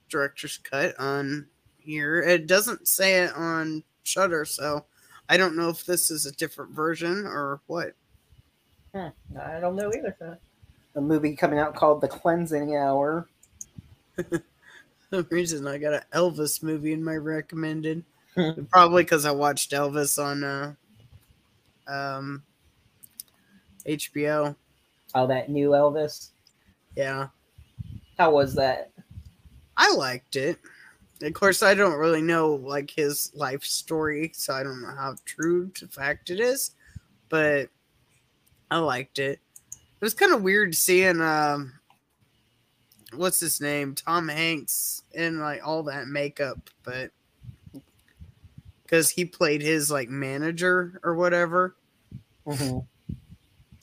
director's cut on here. It doesn't say it on Shudder, so I don't know if this is a different version or what. Hmm, I don't know either. A movie coming out called The Cleansing Hour. *laughs* the reason I got an Elvis movie in my recommended. *laughs* Probably because I watched Elvis on uh, um, HBO. Oh, that new Elvis. Yeah, How was that? I liked it. Of course, I don't really know like his life story, so I don't know how true to fact it is, but I liked it. It was kind of weird seeing um what's his name? Tom Hanks in like all that makeup, but because he played his like manager or whatever. Mhm.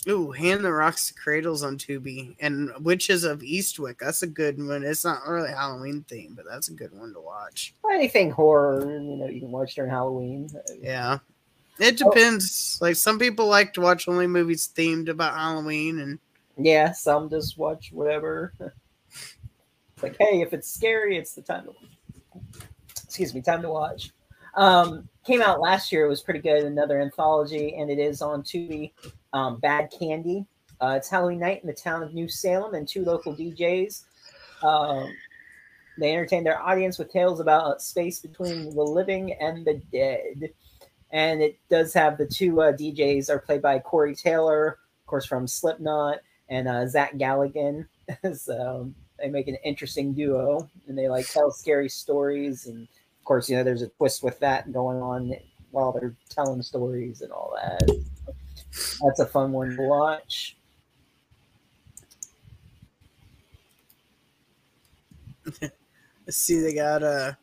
Ooh, Hand the Rocks the Cradles on Tubi and Witches of Eastwick. That's a good one. It's not really Halloween theme, but that's a good one to watch. Anything horror, you know, you can watch during Halloween. Yeah. It Oh. depends. Like some people like to watch only movies themed about Halloween and Yeah, some just watch whatever. It's *laughs* like, hey, if it's scary, it's the time to excuse me, time to watch. Um, came out last year. It was pretty good. Another anthology, and it is on Tubi. Um, Bad Candy. Uh, it's Halloween night in the town of New Salem, and two local DJs. Um, they entertain their audience with tales about space between the living and the dead. And it does have the two uh, DJs are played by Corey Taylor, of course, from Slipknot, and uh, Zach Galligan. *laughs* so they make an interesting duo, and they like tell scary stories. And course, you know, there's a twist with that going on while they're telling stories and all that. That's a fun one to watch. let's *laughs* see they got uh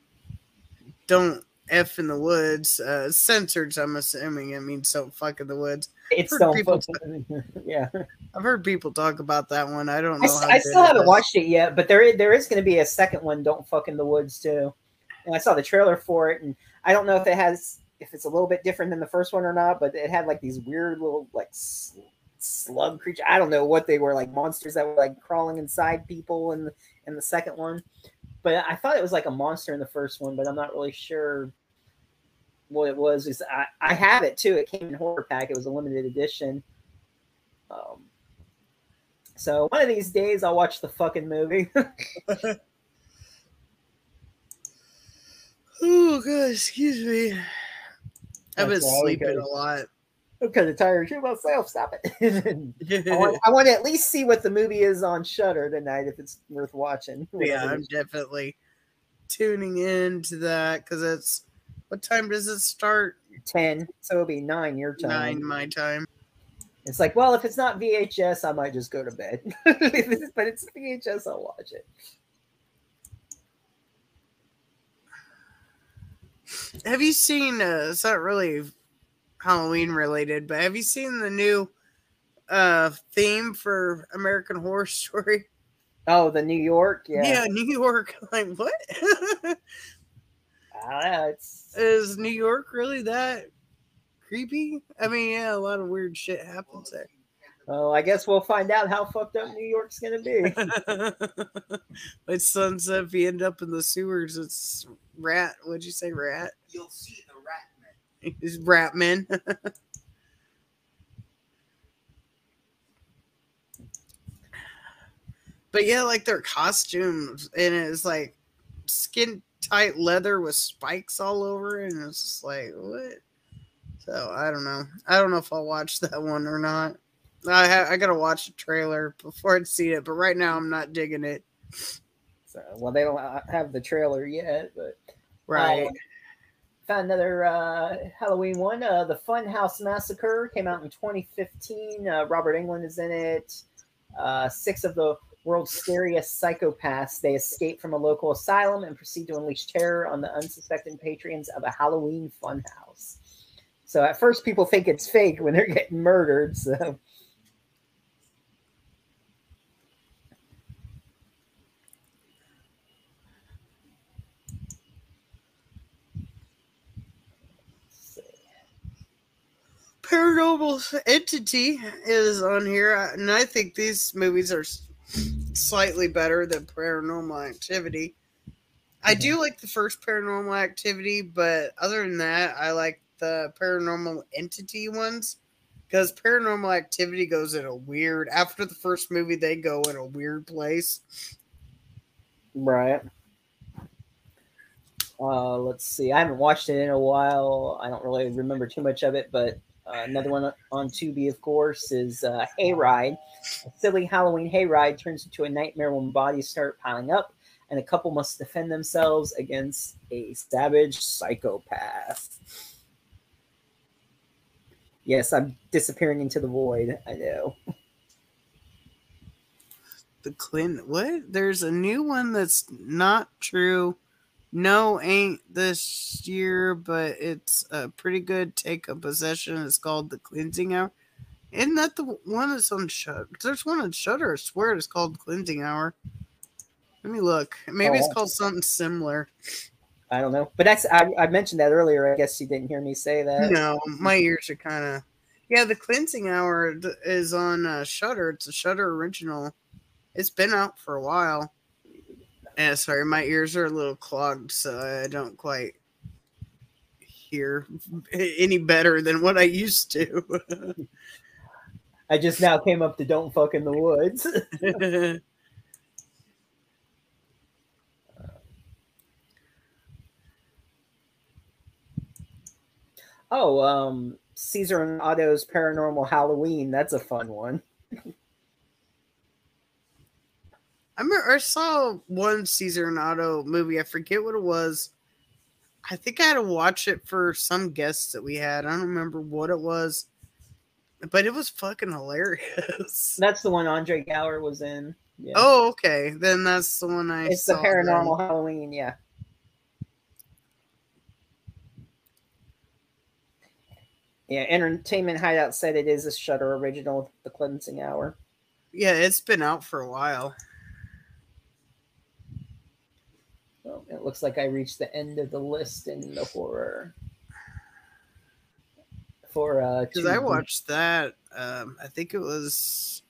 Don't F in the Woods. Uh censored, I'm assuming it means don't fuck in the woods. It's don't people *laughs* yeah. I've heard people talk about that one. I don't I, know. how I still haven't watched it yet, but there is, there is going to be a second one. Don't fuck in the woods too. And I saw the trailer for it, and I don't know if it has if it's a little bit different than the first one or not. But it had like these weird little like slug creature. I don't know what they were like monsters that were like crawling inside people in the, in the second one. But I thought it was like a monster in the first one, but I'm not really sure what it was. Is I, I have it too. It came in horror pack. It was a limited edition. Um, so one of these days I'll watch the fucking movie. *laughs* Oh god, excuse me. I've been That's sleeping a lot. I'm kind of tired of myself. Stop it. *laughs* I, want, *laughs* I want to at least see what the movie is on Shudder tonight if it's worth watching. *laughs* yeah, I'm definitely tuning in to that because it's what time does it start? ten, so it'll be nine your time. Nine my time. It's like, well, if it's not VHS, I might just go to bed. but it's VHS, I'll watch it. Have you seen? Uh, it's not really Halloween related, but have you seen the new uh theme for American Horror *laughs* Story? Oh, the New York, yeah. Yeah, New York. *laughs* Like what? *laughs* It's Is New York really that creepy? I mean, yeah, a lot of weird shit happens there. Oh, I guess we'll find out how fucked up New York's gonna be. *laughs* Like sunset, if you end up in the sewers, it's rat. What'd you say, rat? You'll see the rat man. *laughs* It's rat men. *laughs* but yeah, like their costumes, and it's like skin tight leather with spikes all over, it, and it's just like what? So I don't know. I don't know if I'll watch that one or not. I ha- I gotta watch the trailer before I'd see it, but right now I'm not digging it. So, well, they don't have the trailer yet, but Right. Uh, found another uh, Halloween one. Uh, the Funhouse Massacre came out in 2015. Uh, Robert Englund is in it. Uh, six of the world's scariest psychopaths. They escape from a local asylum and proceed to unleash terror on the unsuspecting patrons of a Halloween funhouse. So at first, people think it's fake when they're getting murdered. So Paranormal Entity is on here, and I think these movies are slightly better than Paranormal Activity. I do like the first Paranormal Activity, but other than that, I like the Paranormal Entity ones because Paranormal Activity goes in a weird. After the first movie, they go in a weird place. Right. Uh, let's see. I haven't watched it in a while. I don't really remember too much of it, but uh, another one on Tubi, of course, is uh, Hayride. A silly Halloween hayride turns into a nightmare when bodies start piling up, and a couple must defend themselves against a savage psychopath. Yes, I'm disappearing into the void. I know. The Clint, what? There's a new one that's not true. No, ain't this year, but it's a pretty good take of possession. It's called The Cleansing Hour. Isn't that the one that's on Shudder? There's one on Shudder. I swear it's called Cleansing Hour. Let me look. Maybe it's Oh. called something similar. I don't know, but that's I, I mentioned that earlier. I guess you didn't hear me say that. No, my ears are kind of. Yeah, The Cleansing Hour is on uh, Shudder. It's a Shudder original. It's been out for a while. Yeah, sorry, my ears are a little clogged, so I don't quite hear *laughs* any better than what I used to. I just now came up to "Don't Fuck in the Woods." *laughs* oh, um, Caesar and Otto's Paranormal Halloween. That's a fun one. *laughs* I remember I saw one Caesar and Otto movie. I forget what it was. I think I had to watch it for some guests that we had. I don't remember what it was, but it was fucking hilarious. *laughs* That's the one Andre Gower was in. Yeah. Oh, okay. Then that's the one I it's the Paranormal Halloween. Yeah. Yeah, Entertainment Hideout said it is a Shudder original, The Cleansing Hour. Yeah, it's been out for a while. It looks like I reached the end of the list in the horror. For uh, Because I watched that. Um, I think it was.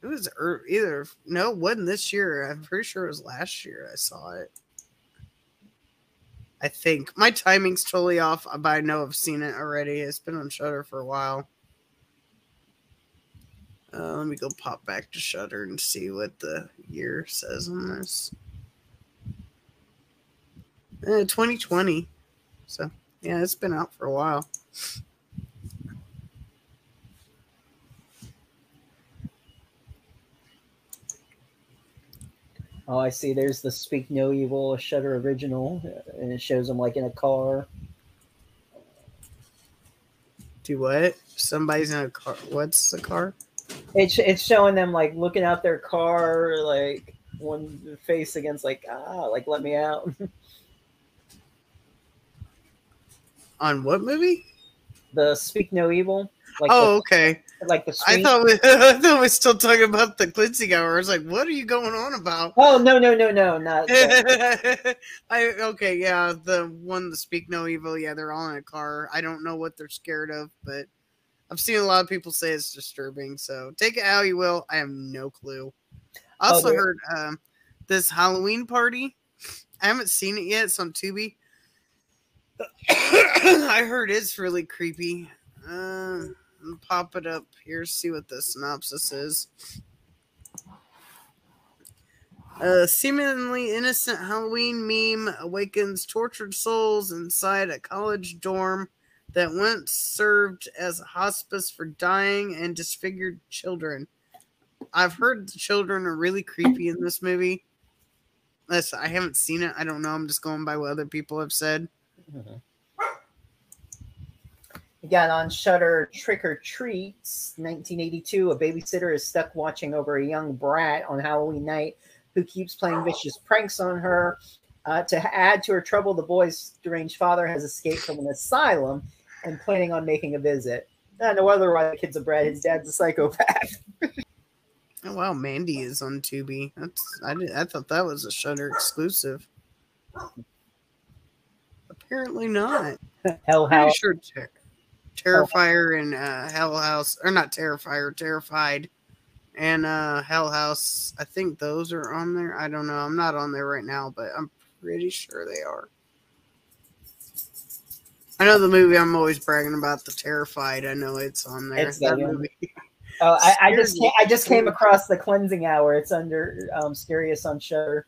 It was er, either no, it wasn't this year. I'm pretty sure it was last year. I saw it. I think my timing's totally off, but I know I've seen it already. It's been on Shudder for a while. Uh, let me go pop back to Shudder and see what the year says on this. Eh, 2020. So, yeah, it's been out for a while. Oh, I see. There's the Speak No Evil Shudder original, uh, and it shows them like in a car. Do what? Somebody's in a car. What's the car? It's it's showing them like looking out their car, like one face against like ah, like let me out. *laughs* On what movie? the Speak No Evil, like oh, okay. like the I thought we, *laughs* I thought we were still talking about the cleansing hour. I was like, what are you going on about? Oh no no no no not. *laughs* I okay, yeah, the one the speak no evil, yeah, they're all in a car. I don't know what they're scared of, but I've seen a lot of people say it's disturbing. So take it how you will. I have no clue. I Oh, also there- heard um, this Halloween party. I haven't seen it yet. It's on Tubi. *coughs* I heard it's really creepy. Uh, pop it up here. See what the synopsis is. A seemingly innocent Halloween meme awakens tortured souls inside a college dorm that once served as a hospice for dying and disfigured children. I've heard the children are really creepy in this movie. Listen, I haven't seen it. I don't know. I'm just going by what other people have said. Got on Shudder Trick or Treats, 1982. A babysitter is stuck watching over a young brat on Halloween night who keeps playing vicious pranks on her. Uh, to add to her trouble, the boy's deranged father has escaped from an asylum and planning on making a visit. Uh, no wonder why the kid's a brat. His dad's a psychopath. *laughs* Oh wow, Mandy is on Tubi. That's I did, I thought that was a Shudder exclusive. Apparently not. Hell House. sure Ter- Terrifier and uh, Hell House, or not Terrifier, Terrified, and uh, Hell House. I think those are on there. I don't know. I'm not on there right now, but I'm pretty sure they are. I know the movie I'm always bragging about, the Terrified. I know it's on there. It's that movie. Oh, I, I just Scary. ca- I just came across the cleansing hour. It's under um, Scariest on Shudder.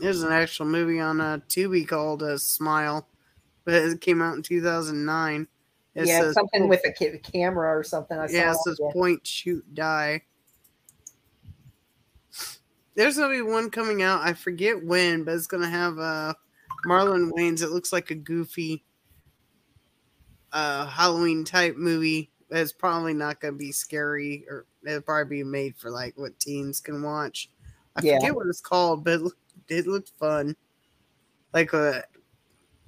There's an actual movie on uh, Tubi called uh, Smile, but it came out in 2009. It yeah, says something with a ca- camera or something. I yeah, it says point, shoot, die. There's gonna be one coming out. I forget when, but it's gonna have uh Marlon Wayans. It looks like a goofy uh Halloween type movie. It's probably not gonna be scary, or it'll probably be made for like what teens can watch. I Yeah. forget what it's called, but it it looked fun. Like a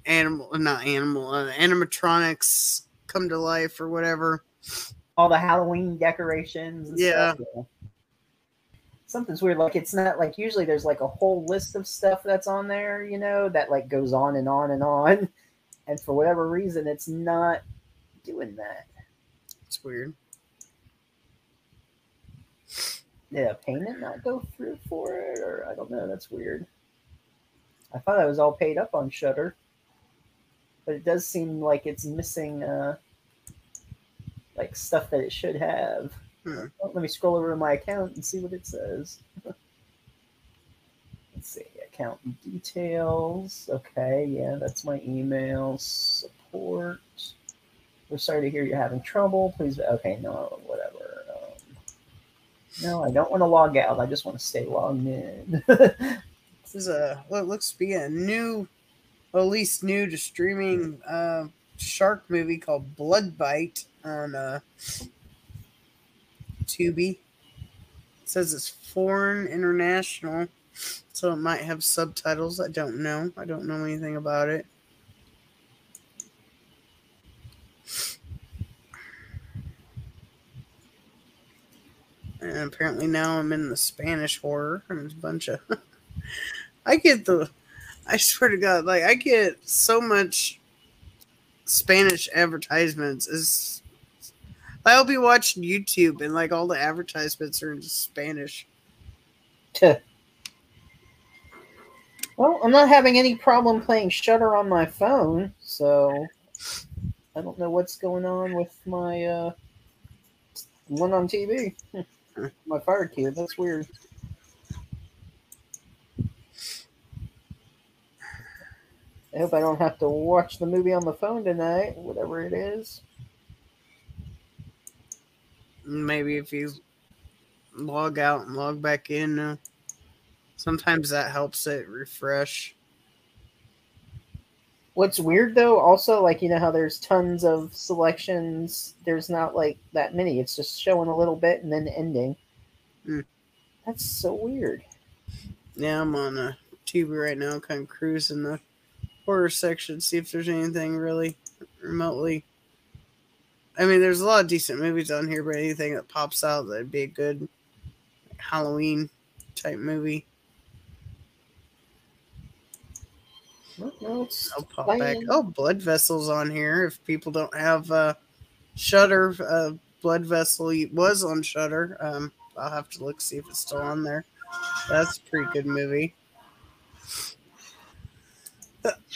animal, not animal, uh, animatronics come to life or whatever. all the Halloween decorations. And Yeah. Stuff. yeah. Something's weird. Like it's not like usually there's like a whole list of stuff that's on there, you know, that like goes on and on and on. *laughs* And for whatever reason, it's not doing that. It's weird. Did a payment not go through for it, or I don't know. That's weird. I thought I was all paid up on Shudder, but it does seem like it's missing uh, like stuff that it should have. Hmm. Oh, let me scroll over to my account and see what it says. *laughs* Let's see, account details. Okay, yeah, that's my email support. We're sorry to hear you're having trouble. Please, okay, no, whatever. No, I don't want to log out. I just want to stay logged in. *laughs* This is a what looks to be a new, well, at least new to streaming uh, shark movie called Blood Bite on uh, Tubi. It says it's foreign international, so it might have subtitles. I don't know. I don't know anything about it. And apparently now I'm in the Spanish horror, and it's a bunch of. *laughs* I get the. I swear to God, like I get so much Spanish advertisements. Is I'll be watching YouTube and like all the advertisements are in Spanish. well, I'm not having any problem playing Shudder on my phone, so I don't know what's going on with my uh, one on TV. *laughs* my Fire Cube. That's weird. I hope I don't have to watch the movie on the phone tonight, whatever it is. Maybe if you log out and log back in, uh, sometimes that helps it refresh. What's weird though, also like you know how there's tons of selections. There's not like that many. It's just showing a little bit and then ending. Hmm. That's so weird. Yeah, I'm on a TV right now, kind of cruising the horror section, see if there's anything really remotely. I mean, there's a lot of decent movies on here, but anything that pops out that'd be a good Halloween type movie, I'll pop back. Oh, Blood Vessel's on here. If people don't have uh, Shudder, uh, Blood Vessel was on Shudder. Um, I'll have to look see if it's still on there. That's a pretty good movie.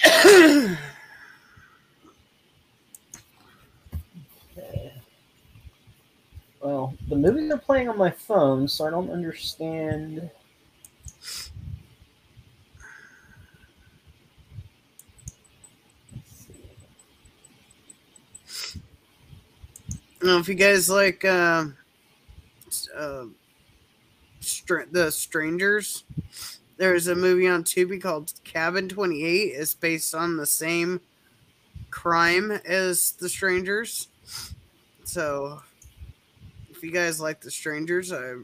*coughs* Well, the movies are playing on my phone, so I don't understand. Now, if you guys like uh, uh, str- the Strangers, there's a movie on Tubi called Cabin 28. It's based on the same crime as The Strangers. So, if you guys like The Strangers, I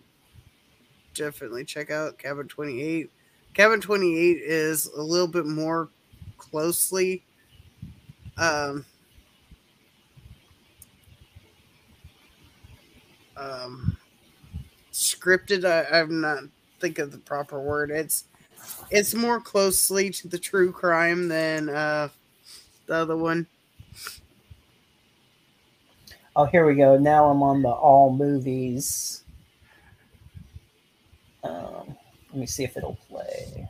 definitely check out Cabin 28. Cabin 28 is a little bit more closely um, um scripted I, i'm not think of the proper word it's it's more closely to the true crime than uh the other one Oh, here we go. Now I'm on the all movies. Um, let me see if it'll play.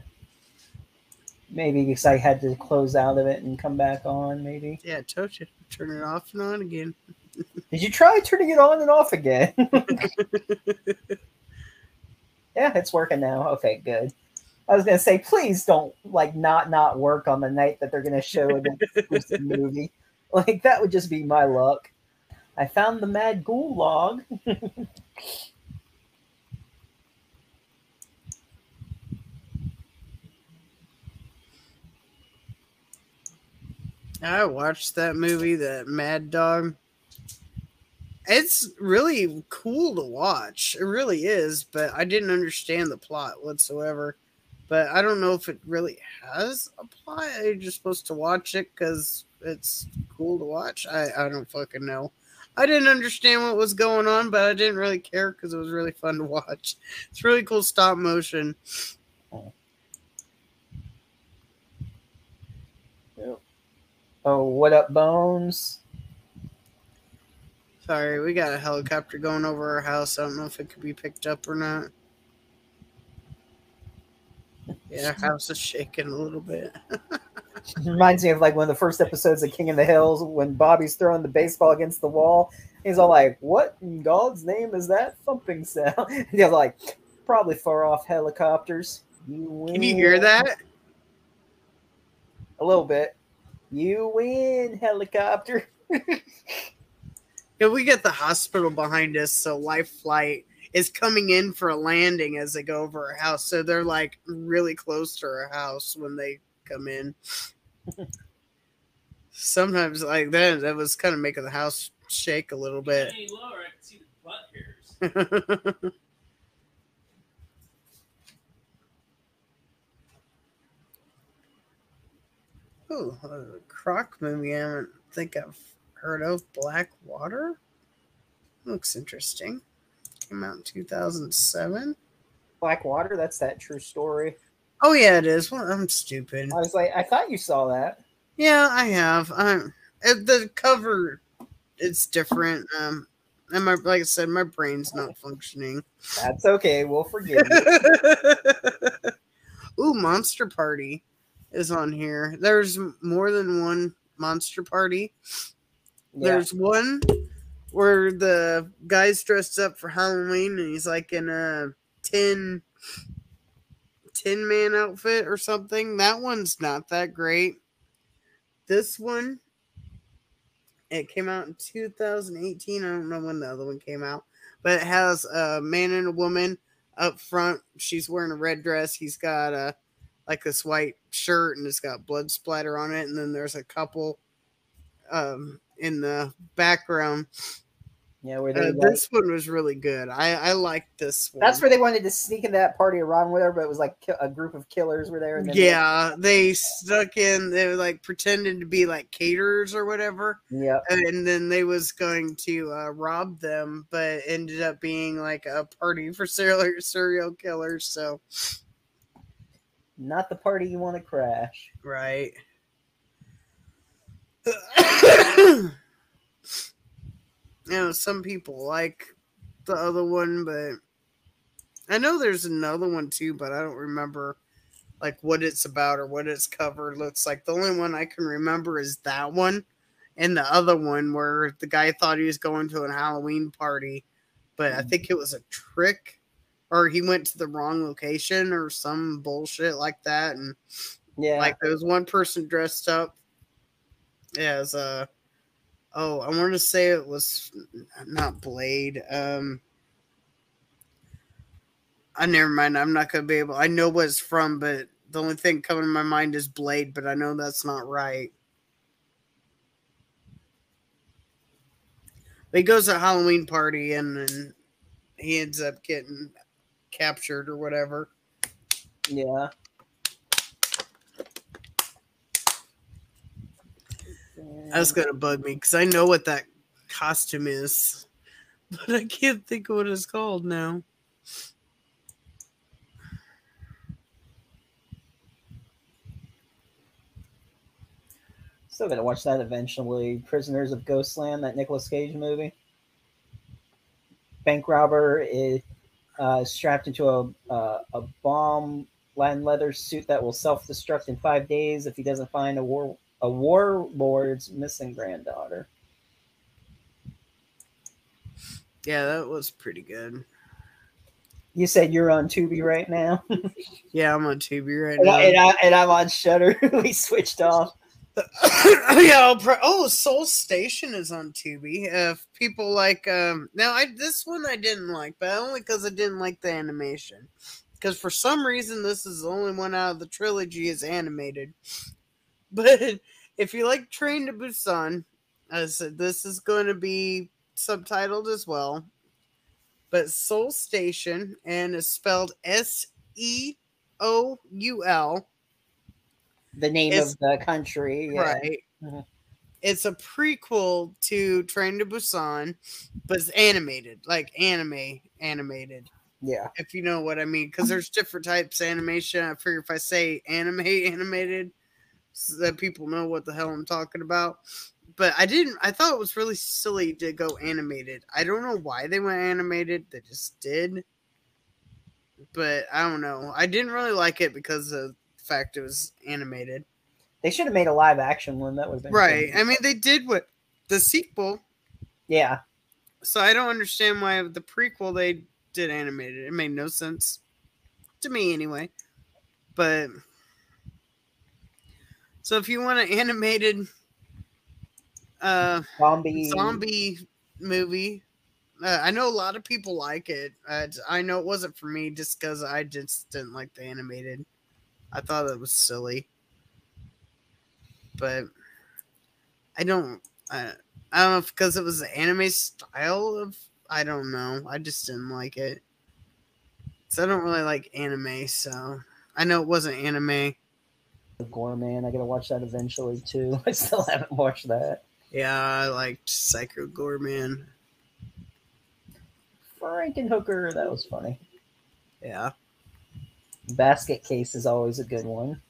Maybe because I had to close out of it and come back on. Maybe. yeah told you turn it off and on again Did you try turning it on and off again? *laughs* yeah, it's working now. Okay, good. I was gonna say, please don't like not not work on the night that they're gonna show exclusive movie. *laughs* Like that would just be my luck. I found the Mad Ghoul log. *laughs* i watched that movie that mad dog it's really cool to watch. It really is but i didn't understand the plot whatsoever. But i don't know if it really has a plot. You're just supposed to watch it because it's cool to watch? I i don't fucking know. I didn't understand what was going on but i didn't really care because it was really fun to watch. It's really cool stop motion. Oh, what up, Bones? Sorry we got a helicopter going over our house i don't know if it could be picked up or not yeah our *laughs* house is shaking a little bit Reminds me of like one of the first episodes of King of the Hills when Bobby's throwing the baseball against the wall. He's all like, "What in God's name is that thumping sound?" And *laughs* he's like, "Probably far off helicopters." You can you hear that A little bit. You win, helicopter. *laughs* Yeah, we get the hospital behind us, so Life Flight is coming in for a landing as they go over our house. So they're like really close to our house when they come in. *laughs* Sometimes like that, that was kind of making the house shake a little bit. Any lower, I can see the butt hairs. *laughs* Ooh, a croc movie I don't think I've heard of. Black Water? Looks interesting. Came out in 2007. Blackwater. That's that true story. Oh, yeah, it is. Well, I'm stupid. I was like, I thought you saw that. Yeah, I have. Um, it- the cover it's different. Um, and my like I said, my brain's not functioning. That's okay. We'll forgive you. *laughs* Ooh, Monster Party is on here. There's more than one Monster Party. Yeah. There's one where the guy's dressed up for Halloween and he's like in a tin tin man outfit or something. That one's not that great. This one It came out in 2018. I don't know when the other one came out, but it has a man and a woman up front. She's wearing a red dress. He's got a like this white shirt and it's got blood splatter on it. And then there's a couple um, in the background. Yeah, where they Uh, this one was really good. I I liked this one. that's where they wanted to sneak into that party around with her, but it was like a group of killers were there. And then yeah, they stuck in. They were like pretending to be like caterers or whatever. yeah, and then they was going to uh, rob them, but ended up being like a party for serial serial killers. So not the party you want to crash. right. *coughs* you know, some people like the other one, but I know there's another one too, but I don't remember like what it's about or what its cover looks like. The only one I can remember is that one and the other one where the guy thought he was going to a Halloween party, but I hmm. think it was a trick or he went to the wrong location or some bullshit like that and Yeah, like there was one person dressed up as uh oh i wanted to say it was not blade um i never mind i'm not gonna be able i know what it's from but the only thing coming to my mind is blade but i know that's not right but he goes to a halloween party and then he ends up getting captured or whatever yeah. That's gonna bug me because I know what that costume is, *laughs* but I can't think of what it's called now. Still gonna watch that eventually. Prisoners of Ghostland, that Nicolas Cage movie. Bank robber is uh, strapped into a uh, a bomb lined leather suit that will self destruct in five days if he doesn't find a war a warlord's missing granddaughter. Yeah, that was pretty good. You said you're on Tubi right now, *laughs* Yeah, I'm on Tubi right and, I, and, now. I, and I'm on Shudder. *laughs* we switched off. *coughs* yeah, pro- oh, Seoul Station is on Tubi. If people like, um, now I this one I didn't like, but only because I didn't like the animation. Because for some reason, this is the only one out of the trilogy is animated. But if you like Train to Busan, said this is going to be subtitled as well. But Seoul Station and is spelled S E O U L. The name It's- of the country, yeah. Right. Mhm. It's a prequel to Train to Busan, but it's animated, like anime animated, Yeah, if you know what I mean. Because there's different types of animation. I figure if I say anime *laughs* animated, so that people know what the hell I'm talking about. But I didn't. I thought it was really silly to go animated. I don't know why they went animated. They just did. But I don't know. I didn't really like it because of the fact it was animated. they should have made a live action one. That would have Right. I mean, they did what the sequel, yeah, so I don't understand why the prequel they did animated. It made no sense to me anyway. But so if you want an animated uh zombie. zombie movie, uh, I know a lot of people like it. Uh, I know it wasn't for me just because I just didn't like the animated. I thought it was silly, but I don't. I, I don't know if because it was the anime style of. I don't know. I just didn't like it. So I don't really like anime. So I know it wasn't anime. The Gorman. I gotta watch that eventually too. *laughs* I still haven't watched that. Yeah, I liked Psycho Goreman. Frankenhooker. That was funny. Yeah. Basket Case is always a good one.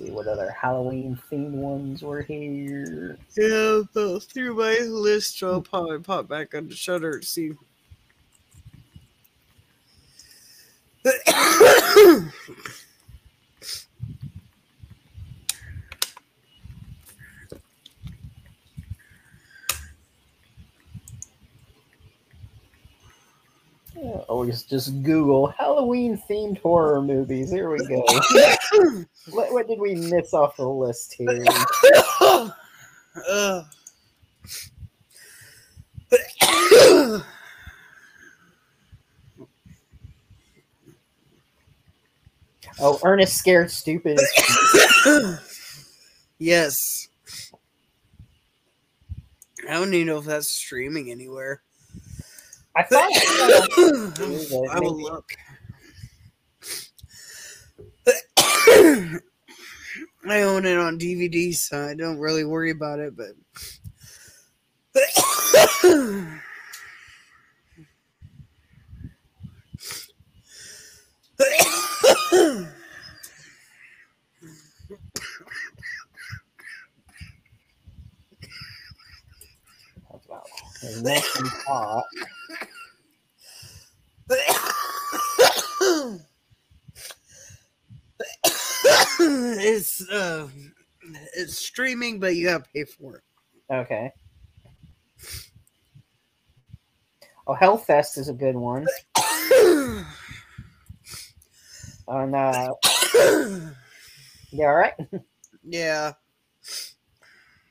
See what other Halloween themed ones were here. Yeah, go through my list. I'll probably pop back on the Shudder to see. *coughs* *coughs* *coughs* Yeah, always just Google Halloween themed horror movies. Here we go. *laughs* what, what did we miss off the list here? *laughs* *coughs* Oh, Ernest Scared Stupid. *coughs* yes. I don't even know if that's streaming anywhere. I thought. *laughs* I will look. I own it on DVD, so I don't really worry about it, but. There's nothing *laughs* it's uh, it's streaming, but you gotta pay for it. Okay. Oh, Hellfest is a good one. *coughs* On uh, *coughs* yeah, all right. yeah,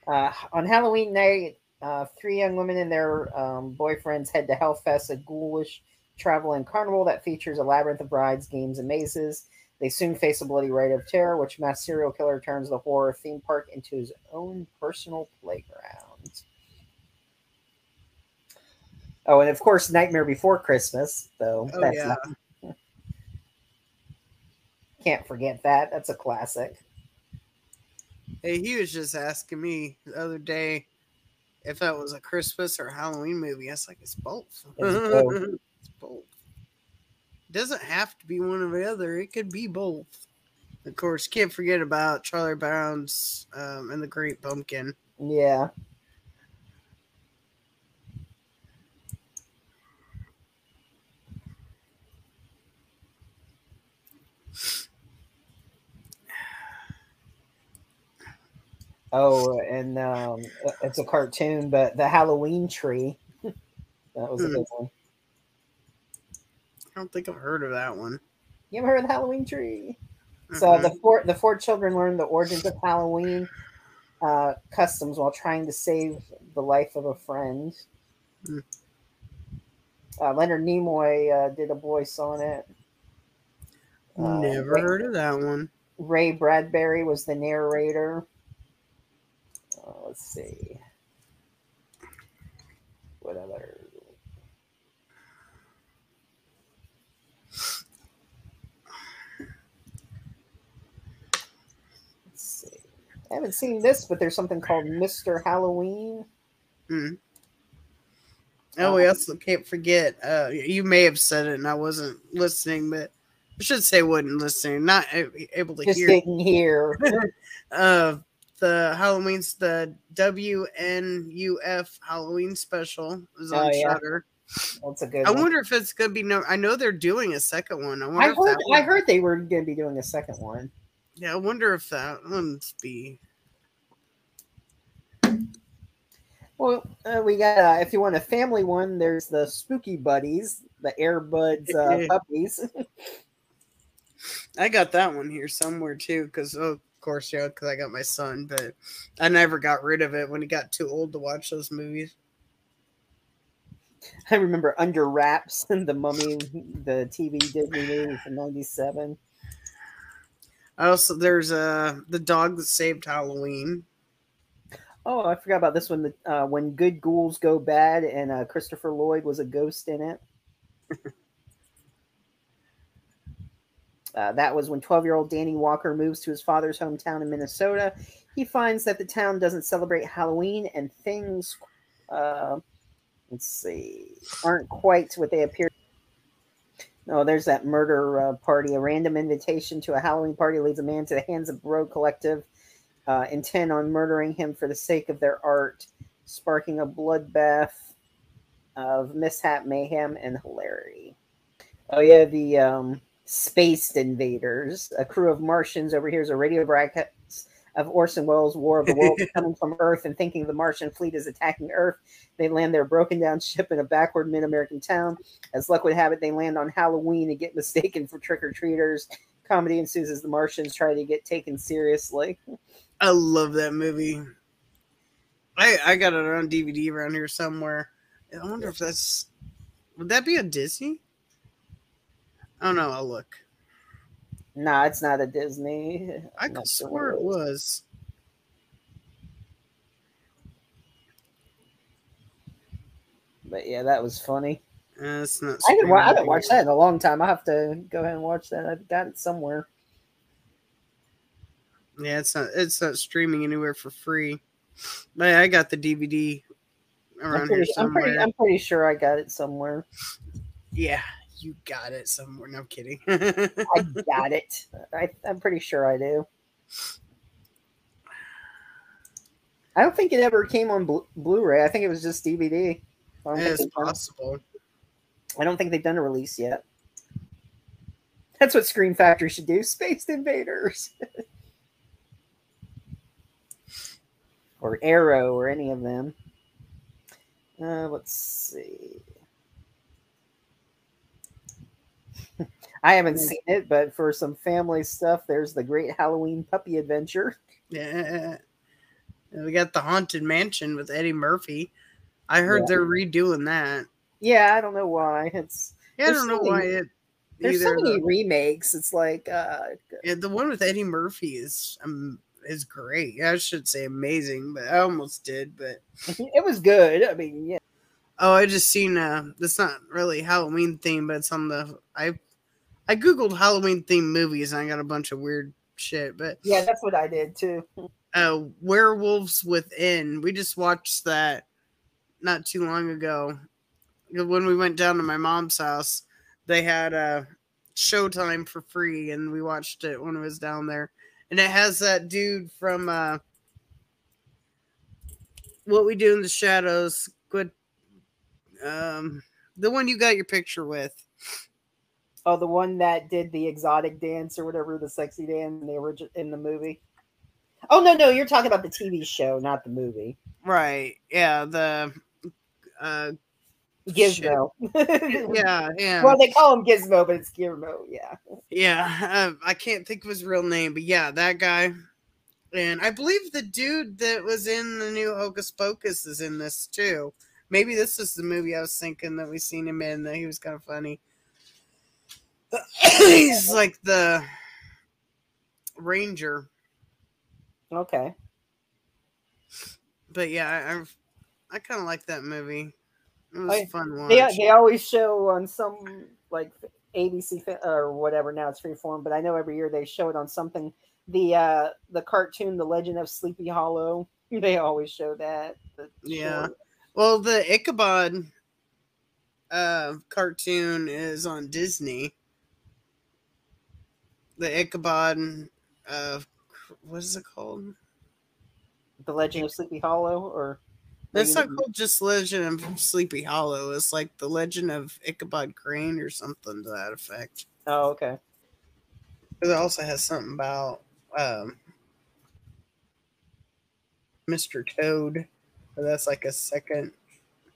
Uh, on Halloween night, uh, three young women and their um, boyfriends head to Hellfest, a ghoulish traveling carnival that features a labyrinth of rides, games, and mazes. They soon face a bloody ride of terror, which mass serial killer turns the horror theme park into his own personal playground. Oh, and of course, Nightmare Before Christmas, though. Oh, that's yeah. not- *laughs* can't forget that. That's a classic. Hey, he was just asking me the other day if that was a Christmas or Halloween movie. I was like, it's both. It's both. *laughs* It's both. It doesn't have to be one or the other. It could be both. Of course, can't forget about Charlie Brown's um, and the Great Pumpkin. Yeah. Oh, and um, it's a cartoon, but the Halloween tree. *laughs* that was a Hmm. good one. I don't think I've heard of that one. You ever heard of the Halloween tree? So the four the four children learn the origins of Halloween uh, customs while trying to save the life of a friend. Hmm. Uh, Leonard Nimoy uh, did a voice on it. Uh, Never Ray, heard of that one. Ray Bradbury was the narrator. Uh, let's see. What other? Let's see. I haven't seen this, but there's something called Mr. Halloween. Mm. Oh, we also can't forget. Uh, you may have said it, and I wasn't listening, but I should say wasn't listening, not able to Just hear. didn't hear. *laughs* Uh, the Halloween's the WNUF Halloween special is on Oh, yeah. Shudder. That's a good I one. wonder if it's gonna be no. I know they're doing a second one. I wonder I heard, I heard they were going to be doing a second one. Yeah, I wonder if that one's be. Well, uh, we got uh, if you want a family one, there's the Spooky Buddies, the Airbuds uh, *laughs* puppies. I got that one here somewhere too, because of course, yeah, because I got my son, but I never got rid of it when he got too old to watch those movies. I remember Under Wraps and the Mummy, the TV Disney movie from '97. Also there's uh the dog that saved Halloween. Oh, I forgot about this one. The, uh, when Good Ghouls Go Bad, and uh, Christopher Lloyd was a ghost in it. *laughs* Uh, that was when 12 year old Danny Walker moves to his father's hometown in Minnesota. He finds that the town doesn't celebrate Halloween and things, uh, let's see, aren't quite what they appear. No, there's that murder uh, party. A random invitation to a Halloween party leads a man to the hands of Rogue Collective, uh, intent on murdering him for the sake of their art, sparking a bloodbath of mishap, mayhem, and hilarity. Oh yeah, the um, spaced invaders. A crew of Martians overhears a radio broadcast of Orson Welles' War of the Worlds *laughs* coming from Earth and thinking the Martian fleet is attacking Earth. They land their broken down *laughs* ship in a backward mid American town. As luck would have it, they land on Halloween and get *laughs* mistaken for trick or treaters. Comedy ensues as the Martians try to get taken seriously. I love that movie. I I got it on DVD around here somewhere. I wonder if that's would that be a Disney? I don't know. I'll look. Nah, it's not a Disney. I could swear it was. But yeah, that was funny. Uh, it's not. I haven't, wa- I haven't watched that in a long time. I have to go ahead and watch that. I've got it somewhere. Yeah, it's not. It's not streaming anywhere for free. But I got the DVD I'm around here pretty, I'm, pretty, I'm pretty sure I got it somewhere. Yeah, you got it somewhere. No kidding. *laughs* I got it. I, I'm pretty sure I do. I don't think it ever came on Blu- Blu-ray. I think it was just DVD. It's done, possible. I don't think they've done a release yet. That's what Scream Factory should do. *laughs* Space Invaders. *laughs* or Arrow or any of them. Uh, let's see. I haven't seen it, but for some family stuff, there's the Great Halloween Puppy Adventure. Yeah. And we got the Haunted Mansion with Eddie Murphy. I heard Yeah. they're redoing that. Yeah, I don't know why. It's Yeah, I don't know so why many- it. there's so many the- remakes. It's like uh, yeah, the one with Eddie Murphy is um is great. I should say amazing, but I almost did. But *laughs* it was good. I mean, yeah, oh, I just seen uh, that's not really Halloween theme, but it's on the I I googled Halloween themed movies and I got a bunch of weird shit. But yeah, that's what I did too. uh, Werewolves Within. We just watched that not too long ago. When we went down to my mom's house, they had a Showtime for free, and we watched it when it was down there. And it has that dude from uh, What We Do in the Shadows. Good, um, the one you got your picture with. Oh, the one that did the exotic dance or whatever, the sexy dance in the original in the movie. Oh no, no, you're talking about the TV show, not the movie. Right? Yeah. The uh, Gizmo. *laughs* yeah, yeah. Well, they call him Gizmo, but it's Gizmo. Yeah. Yeah, uh, I can't think of his real name, but yeah, that guy. And I believe the dude that was in the new Hocus Pocus is in this too. Maybe this is the movie I was thinking that we seen him in. That he was kind of funny. *coughs* He's like the ranger, Okay. but yeah, I I've, I kind of like that movie. It was I- a fun watch. They they always show on some like ABC or whatever. Now it's freeform, but I know every year they show it on something. The uh the cartoon, The Legend of Sleepy Hollow. *laughs* They always show that. Yeah. short. Well, the Ichabod uh, cartoon is on Disney. The Ichabod, uh, what is it called? The Legend of Sleepy Hollow, or It's not called just Legend of Sleepy Hollow. It's like the Legend of Ichabod Crane or something to that effect. Oh, okay. It also has something about um, Mr. Toad. That's like a second.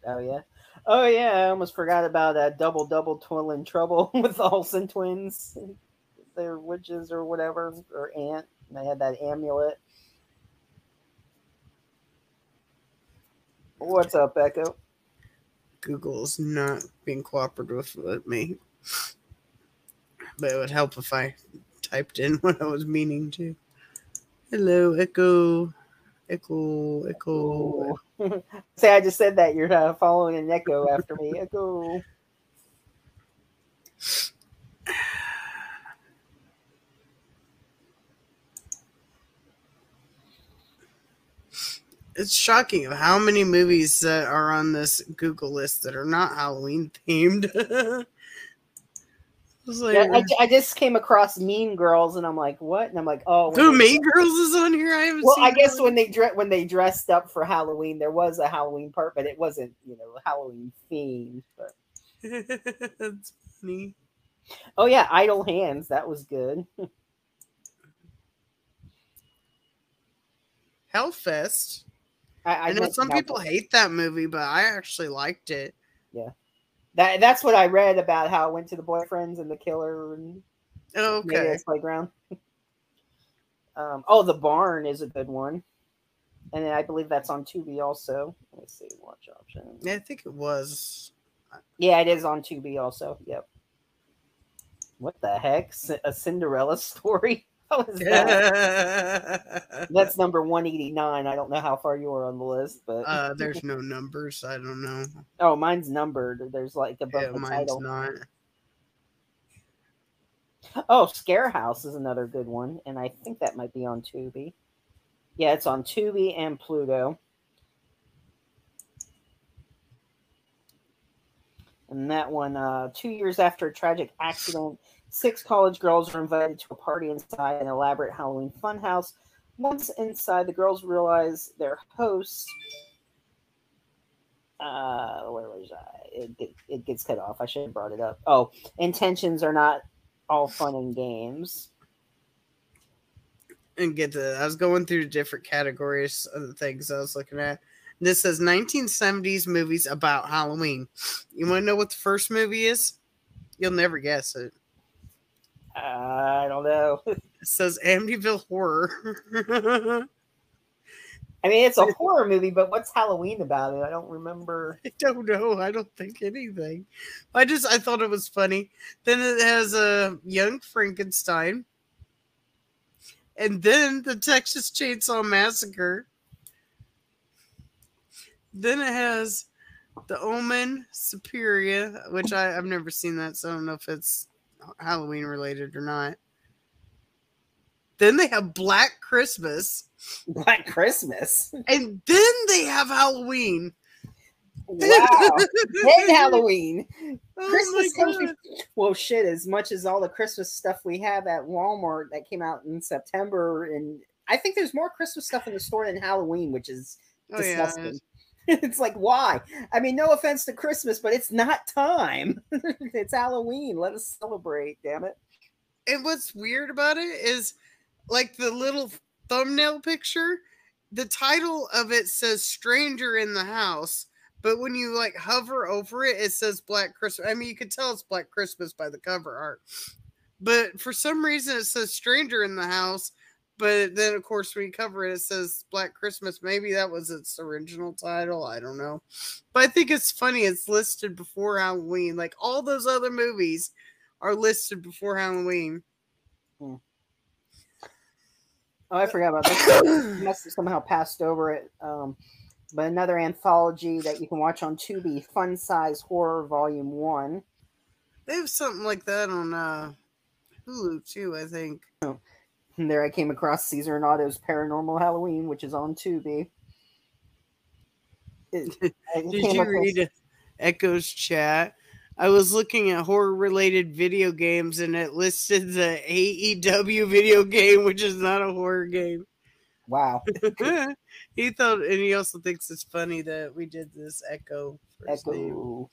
Oh yeah. Oh yeah, I almost forgot about that Double Double Twin Trouble *laughs* with the Olsen twins. They're witches or whatever, or aunt. And they had that amulet. What's up, Echo? Google's not being cooperative with me. But it would help if I typed in *laughs* what I was meaning to. Hello, Echo. Echo, Echo. Say, *laughs* I just said that. You're uh, following an echo after me. Echo. *laughs* It's shocking of how many movies that are on this Google list that are not Halloween themed. *laughs* Like, Yeah, I, I just came across Mean Girls, and I'm like, what? And I'm like, oh, Mean Girls is on here? I haven't Well, I guess that. when they dre- when they dressed up for Halloween, there was a Halloween part, but it wasn't, you know, Halloween themed. But *laughs* That's funny. oh yeah, Idle Hands, that was good. *laughs* Hellfest. I, I, know some people hate that movie, but I actually liked it. Yeah, that. That's what I read about how it went to the boyfriends and the killer and Oh, okay. playground. *laughs* um, oh, the barn is a good one, and I believe that's on Tubi also. Let's see, watch option. Yeah, I think it was. Yeah, it is on Tubi also. Yep. What the heck? A Cinderella *laughs* story? *laughs* How is *laughs* that? That's *laughs* number 189. I don't know how far you are on the list, but uh, there's no numbers. I don't know. oh, mine's numbered. There's like above Yeah, the mine's title. not. Oh, Scare House is another good one, and I think that might be on Tubi. Yeah, it's on Tubi and Pluto. And that one, uh, two years after a tragic accident, six college girls are invited to a party inside an elaborate Halloween funhouse. Once inside, the girls realize their host. Uh, where was I? It, it gets cut off. I should have brought it up. Oh, intentions are not all fun and games. And get the. I was going through different categories of the things I was looking at. This says 1970s movies about Halloween. You want to know what the first movie is? You'll never guess it. I don't know. *laughs* It says Amityville Horror. *laughs* I mean, it's a horror movie, but what's Halloween about it? I don't remember. I don't know. I don't think anything. I just I thought it was funny. Then it has a young Frankenstein, and then the Texas Chainsaw Massacre. Then it has the Omen Suspiria, which I, I've never seen that, so I don't know if it's Halloween related or not. Then they have Black Christmas, Black Christmas. and then they have Halloween. Wow. *laughs* then Halloween. Oh Christmas comes well, shit. As much as all the Christmas stuff we have at Walmart that came out in September, and I think there's more Christmas stuff in the store than Halloween, which is Oh, yeah, disgusting. *laughs* it's like why? I mean, no offense to Christmas, but it's not time. *laughs* it's Halloween. Let us celebrate. Damn it. and what's weird about it is like the little thumbnail picture the title of it says stranger in the house but when you like hover over it it says black christmas i mean you could tell it's black christmas by the cover art but for some reason it says stranger in the house but then of course when you cover it it says black christmas. Maybe that was its original title. I don't know. But i think it's funny it's listed before halloween. Like all those other movies are listed before halloween. Oh, I forgot about that *coughs* Must have somehow passed over it. Um, but another anthology that you can watch on Tubi, Fun Size Horror Volume One. They have something like that on uh Hulu too, I think. And there I came across Caesar and Otto's Paranormal Halloween, which is on Tubi. It- *laughs* Did you read Echo's chat? I was looking at horror related video games and it listed the AEW video game, which is not a horror game. Wow, *laughs* he thought, and he also thinks it's funny that we did this Echo. first name.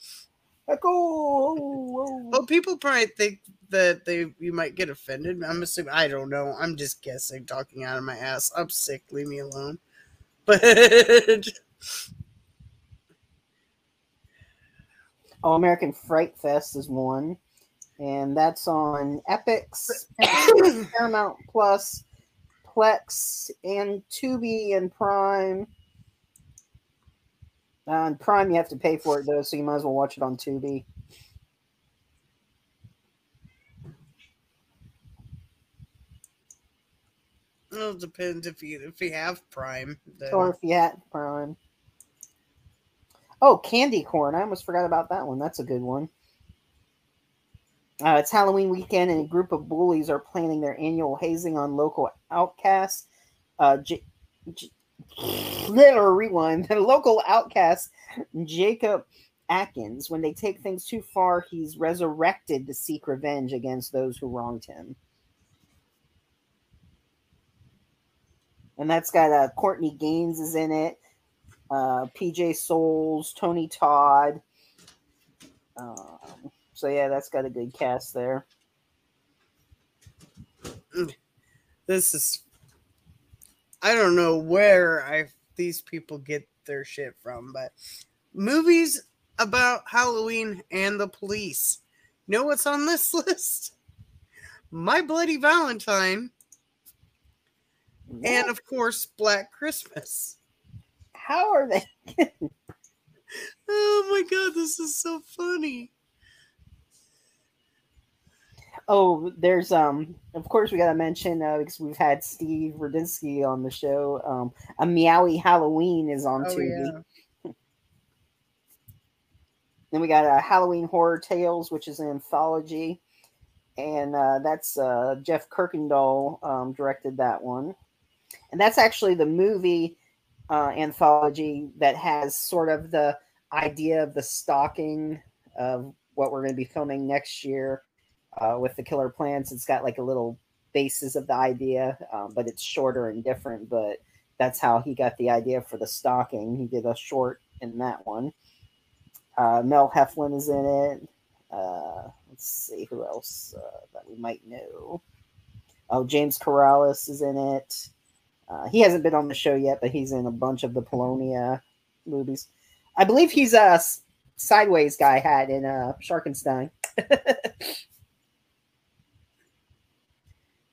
Echo, oh, oh, Echo. Oh, well, people probably think that they you might get offended. I'm assuming I don't know. I'm just guessing, talking out of my ass. I'm sick. Leave me alone. *laughs* But Oh, American Fright Fest is one, and that's on Epix, *coughs* Paramount Plus, Plex, and Tubi and Prime. Uh, on Prime, you have to pay for it though, so you might as well watch it on Tubi. well, it depends if you if you have Prime. then- Or if you had Prime. Oh, Candy Corn! I almost forgot about that one. That's a good one. Uh, it's Halloween weekend, and a group of bullies are planning their annual hazing on local outcasts. Uh, J- J- little rewind. *laughs* The local outcast Jacob Atkins. When they take things too far, he's resurrected to seek revenge against those who wronged him. And that's got uh, Courtney Gaines is in it. Uh, PJ Soles, Tony Todd. Um, so yeah, that's got a good cast there. This is I don't know where I these people get their shit from, but movies about Halloween and the police. You know what's on this *laughs* list? My Bloody Valentine, and of course, Black Christmas. how are they? *laughs* Oh my god, this is so funny. Oh, there's um. Of course, we got to mention uh, because we've had Steve Rudzinski on the show. Um, a Meowy Halloween is on Oh Tubi. yeah. *laughs* Then we got uh, Halloween Horror Tales, which is an anthology, and uh, that's uh, Jeff Kirkendall um, directed that one, and that's actually the movie uh, anthology that has sort of the idea of the stalking of what we're going to be filming next year uh, with the Killer Plants. It's got like a little basis of the idea, um, but it's shorter and different. But that's how he got the idea for the stocking. He did a short in that one. Uh, Mel Heflin is in it. Uh, let's see who else uh, that we might know. Oh, James Corrales is in it. Uh, he hasn't been on the show yet, but he's in a bunch of the Polonia movies. I believe he's a sideways guy had in uh, Sharkenstein. *laughs*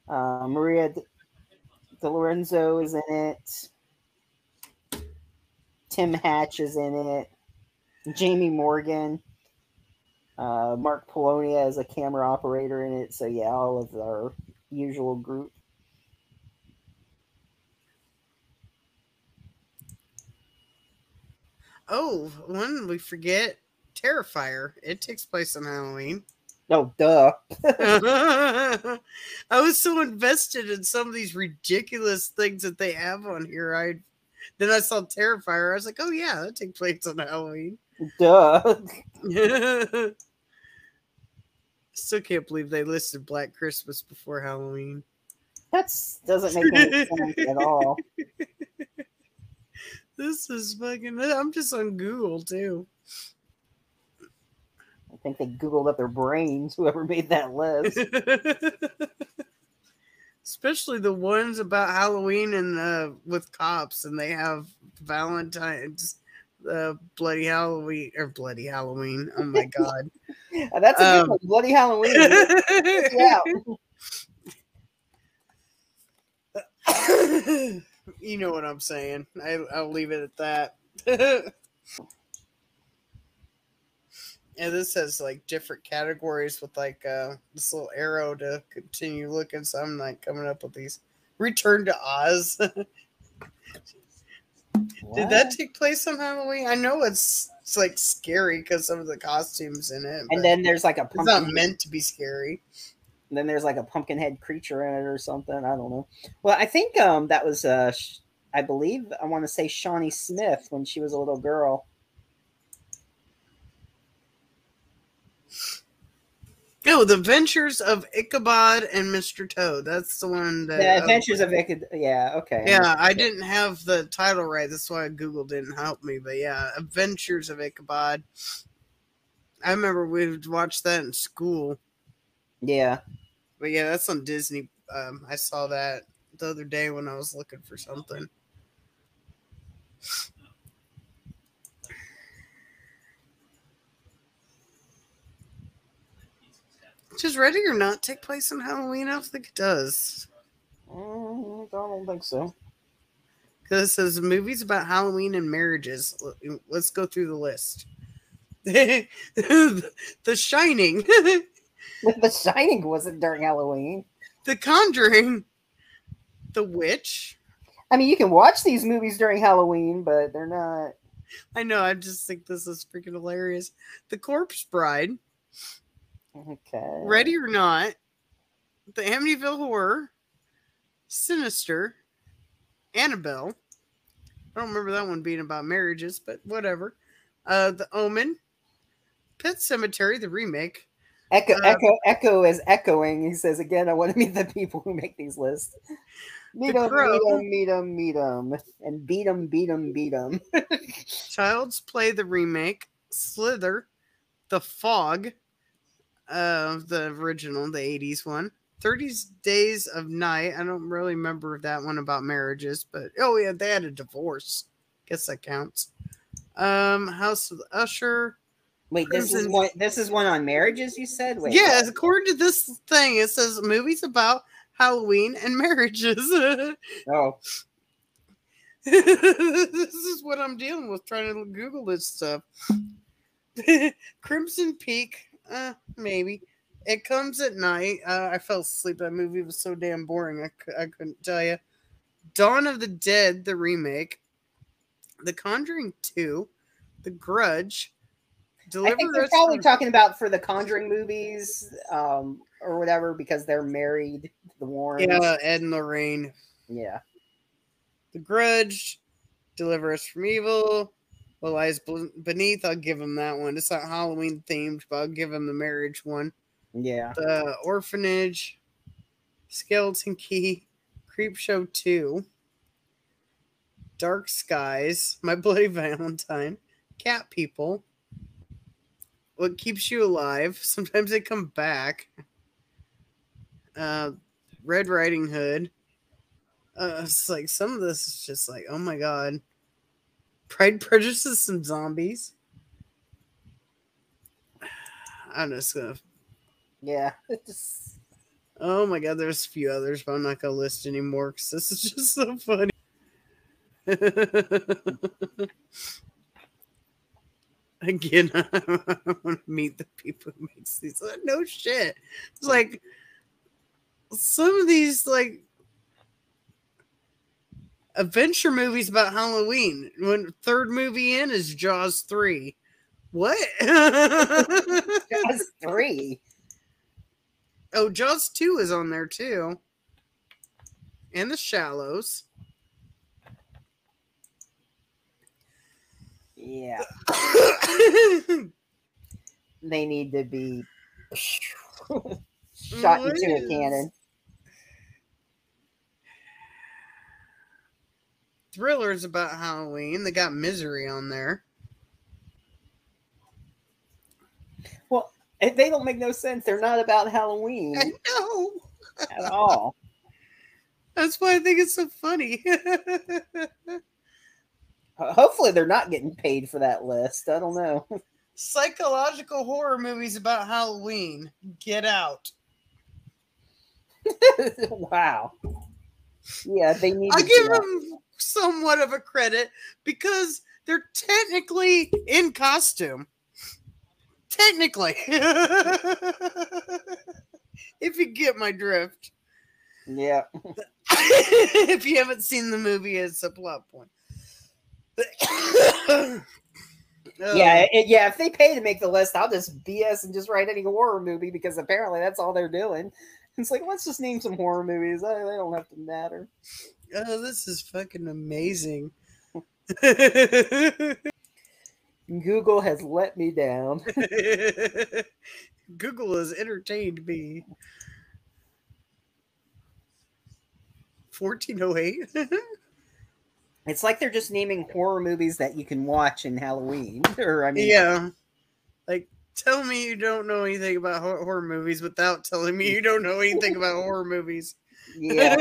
uh, Maria D- De Lorenzo is in it. Tim Hatch is in it. Jamie Morgan. Uh, Mark Polonia is a camera operator in it. So, yeah, all of our usual group. Oh, one we forget Terrifier. It takes place on Halloween. Oh, duh. *laughs* I was so invested in some of these ridiculous things that they have on here. I then I saw Terrifier. I was like, oh yeah, that takes place on Halloween. Duh. *laughs* Still can't believe they listed Black Christmas before Halloween. That's doesn't make any sense at all. *laughs* This is fucking. I'm just on Google too. I think they googled up their brains. *laughs* Whoever made that list. *laughs* Especially the ones about Halloween and uh, with cops, and they have Valentine's, uh, Bloody Halloween or Bloody Halloween. Oh my *laughs* god! Uh, That's a good Um, one. Bloody Halloween. yeah. you know what I'm saying. I, I'll leave it at that. Yeah, this has like different categories with like uh this little arrow to continue looking. So I'm like coming up with these. Return to Oz. *laughs* Did that take place on Halloween? I know it's it's like scary because some of the costumes in it. And then there's like a pumpkin. it's not meant to be scary. then there's like a pumpkin head creature in it or something. I don't know. Well, I think um that was uh I believe I want to say Shawnee Smith when she was a little girl. Oh, The Adventures of Ichabod and Mr. Toad. That's the one that. The Adventures of Ichabod. Yeah. Okay. Yeah, I didn't have the title right. That's why Google didn't help me. But yeah, Adventures of Ichabod. I remember we watched that in school. Yeah. But yeah, that's on Disney. Um, I saw that the other day when I was looking for something. Does Ready or Not take place on Halloween? I don't think it does. Mm, I don't think so. Because it says movies about Halloween and marriages. Let's go through the list. *laughs* the Shining, *laughs* *laughs* The Shining wasn't during Halloween. The Conjuring, The Witch. I mean, you can watch these movies during Halloween, but they're not. I know, I just think this is freaking hilarious. The Corpse Bride, Okay. Ready or Not, The Amityville Horror, Sinister, Annabelle. I don't remember that one being about marriages, but whatever. Uh, The Omen, Pet Sematary, the remake. Echo, Uh, Echo, Echo is echoing. He says again, I want to meet the people who make these lists. Meet The them, meet them, meet them, meet them, and beat them, beat them, beat them. *laughs* Child's Play the remake, Slither, The Fog, uh, the original, the 80s one, 30 Days of Night. I don't really remember that one about marriages, but oh yeah, they had a divorce. Guess that counts. Um, House of Usher. Wait, this is one. This is one on marriages. You said. Wait, yeah, what? according to this thing, it says movies about Halloween and marriages. *laughs* Oh, this is what I'm dealing with trying to Google this stuff. *laughs* Crimson Peak, uh, maybe. It comes at night. Uh, I fell asleep. That movie was so damn boring. I, I couldn't tell you. Dawn of the Dead, the remake. The Conjuring 2. The Grudge. I think they're probably from- talking about for the Conjuring movies, um, or whatever, because they're married. The Warrens. Yeah, Ed and Lorraine. Yeah. The Grudge, Deliver Us from Evil, What Lies Beneath. I'll give him that one. It's not Halloween themed, but I'll give him the marriage one. Yeah. The Orphanage, Skeleton Key, Creepshow 2, Dark Skies, My Bloody *laughs* Valentine, Cat People, What Keeps You Alive. Sometimes they come back. Uh, Red Riding Hood. Uh, it's like some of this is just like, oh my god. Pride, Prejudice, and Zombies. I'm just gonna Yeah. *laughs* Oh my god, there's a few others, but I'm not gonna list anymore because this is *laughs* just so funny. *laughs* Again, I want to meet the people who makes these. Uh, No shit. It's like some of these like adventure movies about Halloween. When third movie in is Jaws three. What? *laughs* Jaws three. Oh, Jaws 2 is on there too. And The Shallows. Yeah. *coughs* They need to be shot What into a cannon. Thrillers about Halloween. They got Misery on there. Well, eh, they don't make no sense. They're not about Halloween I know. at all. *laughs* That's why I think it's so funny. *laughs* Hopefully, they're not getting paid for that list. I don't know. *laughs* Psychological horror movies about Halloween. Get out. wow. Yeah, they need. I give them somewhat of a credit because they're technically in costume. Technically. *laughs* if you get my drift. Yeah. *laughs* *laughs* if you haven't seen the movie, it's a plot point. *coughs* Yeah, um, it, yeah. If they pay to make the list, I'll just BS and just write any horror movie because apparently that's all they're doing. It's like let's just name some horror movies. They don't have to matter. Oh, this is fucking amazing. *laughs* Google has let me down. *laughs* Google has entertained me. 1408? *laughs* It's like they're just naming horror movies that you can watch in Halloween. Or I mean, yeah. Like, tell me you don't know anything about horror movies without telling me you don't know anything about horror movies. yeah.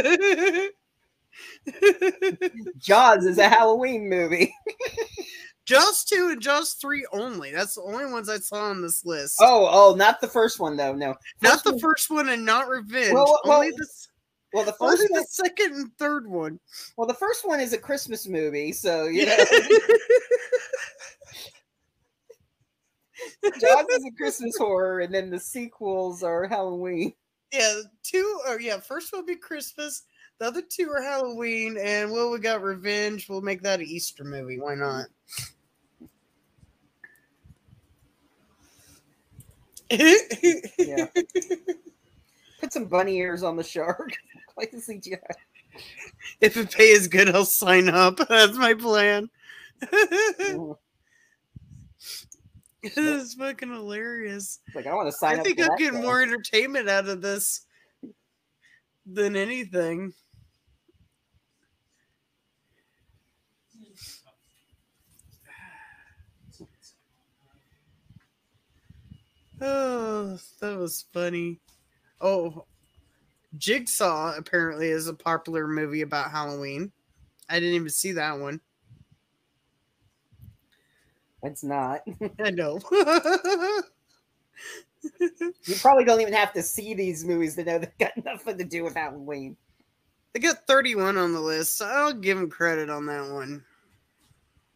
*laughs* Jaws is a Halloween movie. *laughs* Jaws 2 and Jaws 3 only. That's the only ones I saw on this list. Oh, oh, not the first one though. No, not first the first one and not Revenge. Well, well, only the, Well, the only first one, the second and third one. well, the first one is a Christmas movie, so you know, *laughs* Jaws is a Christmas horror, and then the sequels are Halloween. yeah, two or yeah, first will be Christmas. The other two are Halloween, and well, we got Revenge. We'll make that an Easter movie. Why not? Yeah. Put some bunny ears on the shark, like the CGI. If the pay is good, I'll sign up. *laughs* That's my plan. *laughs* This is fucking hilarious. Like I want to sign I up. think I'm getting more entertainment out of this than anything. Oh, that was funny. Oh, Jigsaw apparently is a popular movie about Halloween. I didn't even see that one. It's not. *laughs* I know. *laughs* You probably don't even have to see these movies to know they've got nothing to do with Halloween. they got 31 on the list, so I'll give them credit on that one.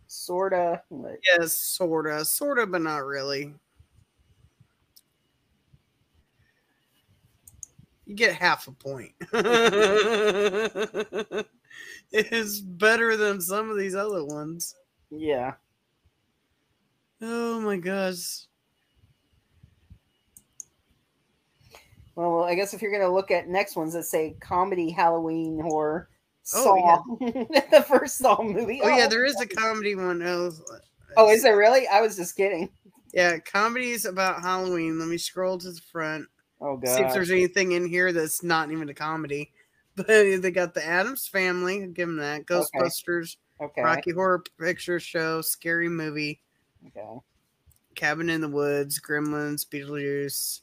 Sorta. Yes, sorta, sorta, but not really. You get half a point. *laughs* it's better than some of these other ones. yeah. Oh my gosh. Well, I guess if you're gonna look at next ones that say comedy, Halloween, horror, Oh, Saw, *laughs* the first Saw movie. Oh yeah, oh. there is a comedy one. Oh, Oh, is there really? I was just kidding. Yeah, comedies about Halloween. Let me scroll to the front. Oh See if there's anything in here that's not even a comedy. *laughs* But they got the Addams Family. Give them that. Ghostbusters, Okay. Rocky Horror Picture Show, Scary Movie, Okay. Cabin in the Woods, Gremlins, Beetlejuice.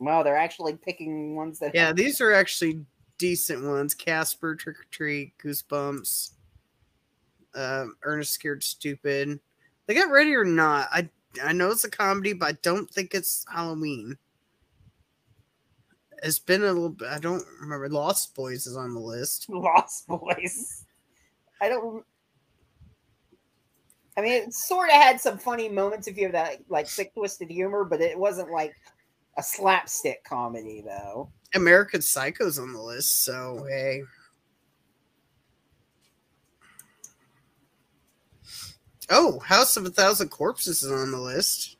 Wow, they're actually picking ones that. Yeah, these are actually decent ones. Casper, Trick or Treat, Goosebumps, um, Ernest Scared Stupid. They got Ready or Not. I I know it's a comedy, but I don't think it's Halloween. It's been a little bit. I don't remember. Lost Boys is on the list. *laughs* Lost Boys. I don't. I mean, it sort of had some funny moments if you have that like sick twisted humor, but it wasn't like a slapstick comedy though. American Psycho's on the list, so hey. Oh, House of a Thousand Corpses is on the list.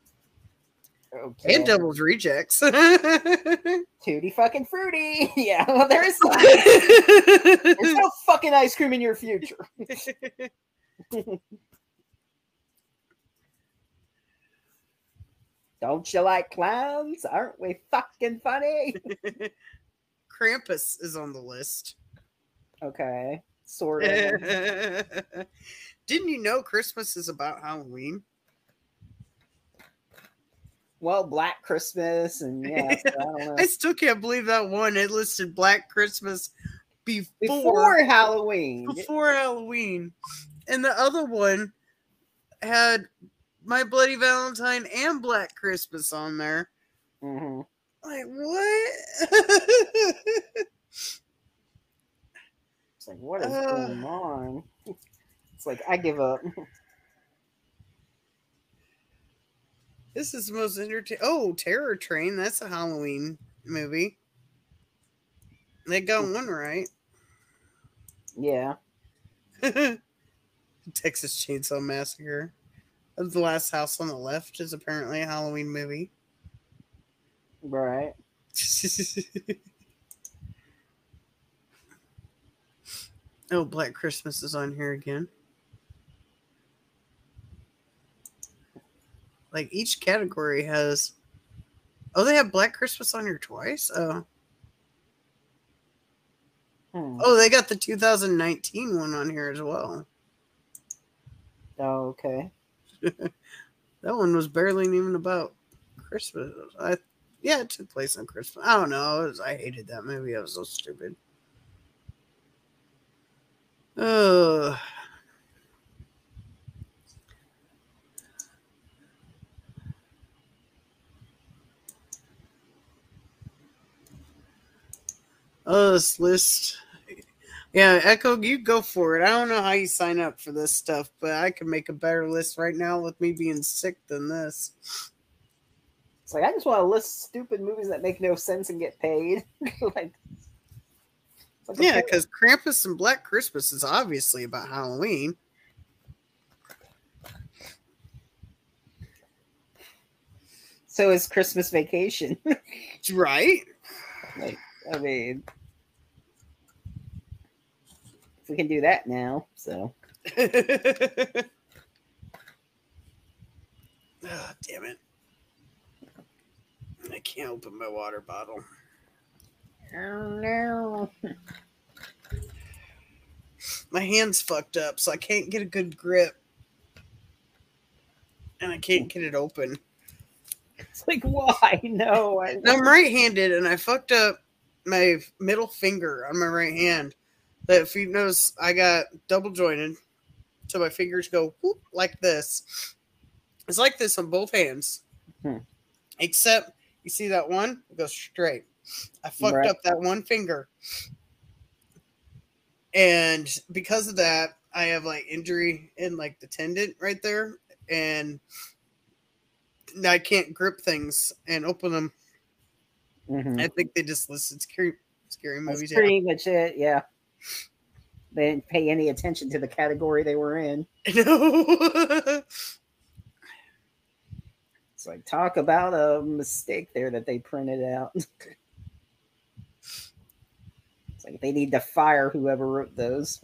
Okay. And Devil's Rejects. *laughs* Tutti fucking fruity. *laughs* Yeah, well, there is *laughs* there's no fucking ice cream in your future. Don't you like clowns? Aren't we fucking funny? Krampus is on the list. Okay, sort of. Didn't you know Christmas is about Halloween? Well, Black Christmas and *laughs* yeah, so I. I still can't believe that one. It listed Black Christmas before Before Halloween. before Halloween, and the other one had My Bloody Valentine and Black Christmas on there. hmm Like what? It's like, what is Uh. going on? *laughs* It's like, I give up. *laughs* this is the most entertaining. Oh, Terror Train. That's a Halloween movie. They got mm. one right. Yeah. *laughs* Texas Chainsaw Massacre. The Last House on the Left is apparently a Halloween movie. Right. *laughs* oh, Black Christmas is on here again. Like each category has. Oh, they have Black Christmas on here twice. Oh, Hmm. oh, they got the 2019 one on here as well. Oh, okay. *laughs* That one was barely even about Christmas. I, yeah, it took place on Christmas. I don't know. Was- I hated that movie. I was so stupid. Ugh. Oh, this list. Yeah, Echo, you go for it. I don't know how you sign up for this stuff, but I can make a better list right now with me being sick than this. It's like, I just want to list stupid movies that make no sense and get paid. *laughs* like, like, Yeah, because Krampus and Black Christmas is obviously about Halloween. so is Christmas Vacation. *laughs* Right? like, I mean, if we can do that now, so. oh, *laughs* damn it. I can't open my water bottle. Oh no. My hand's fucked up, so I can't get a good grip. And I can't get it open. It's like, why? *laughs* No. I'm right handed, and I fucked up my middle finger on my right hand. That if you notice, I got double jointed, so my fingers go whoop, like this. It's like this on both hands, Hmm. except you see that one it goes straight. I fucked Right. up that one finger, and because of that, I have like injury in like the tendon right there, and I can't grip things and open them. Mhm. I think they just listed scary, scary That's movies. pretty much it. Yeah. They didn't pay any attention to the category they were in. *laughs* No. *laughs* It's like talk about a mistake there that they printed out. *laughs* it's like they need to fire whoever wrote those.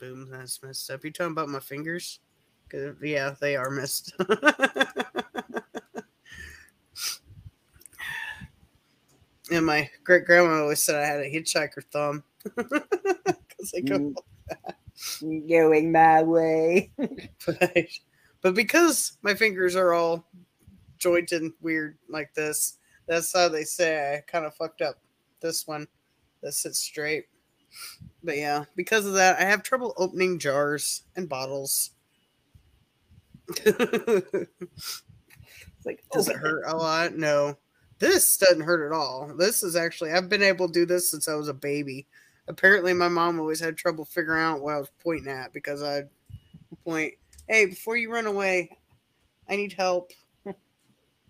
Boom, that's messed up. You talking about my fingers? 'Cause, yeah, they are missed. *laughs* and my great grandma always said I had a hitchhiker thumb. Because I go Mm. Going my way. *laughs* but, but because my fingers are all jointed and weird like this, that's how they say I kind of fucked up this one that sits straight. But yeah, because of that, I have trouble opening jars and bottles. *laughs* Does It's like it hurt a lot? No. This doesn't hurt at all. This is actually, I've been able to do this since I was a baby. Apparently, my mom always had trouble figuring out what I was pointing at because I'd point, hey, before you run away, I need help.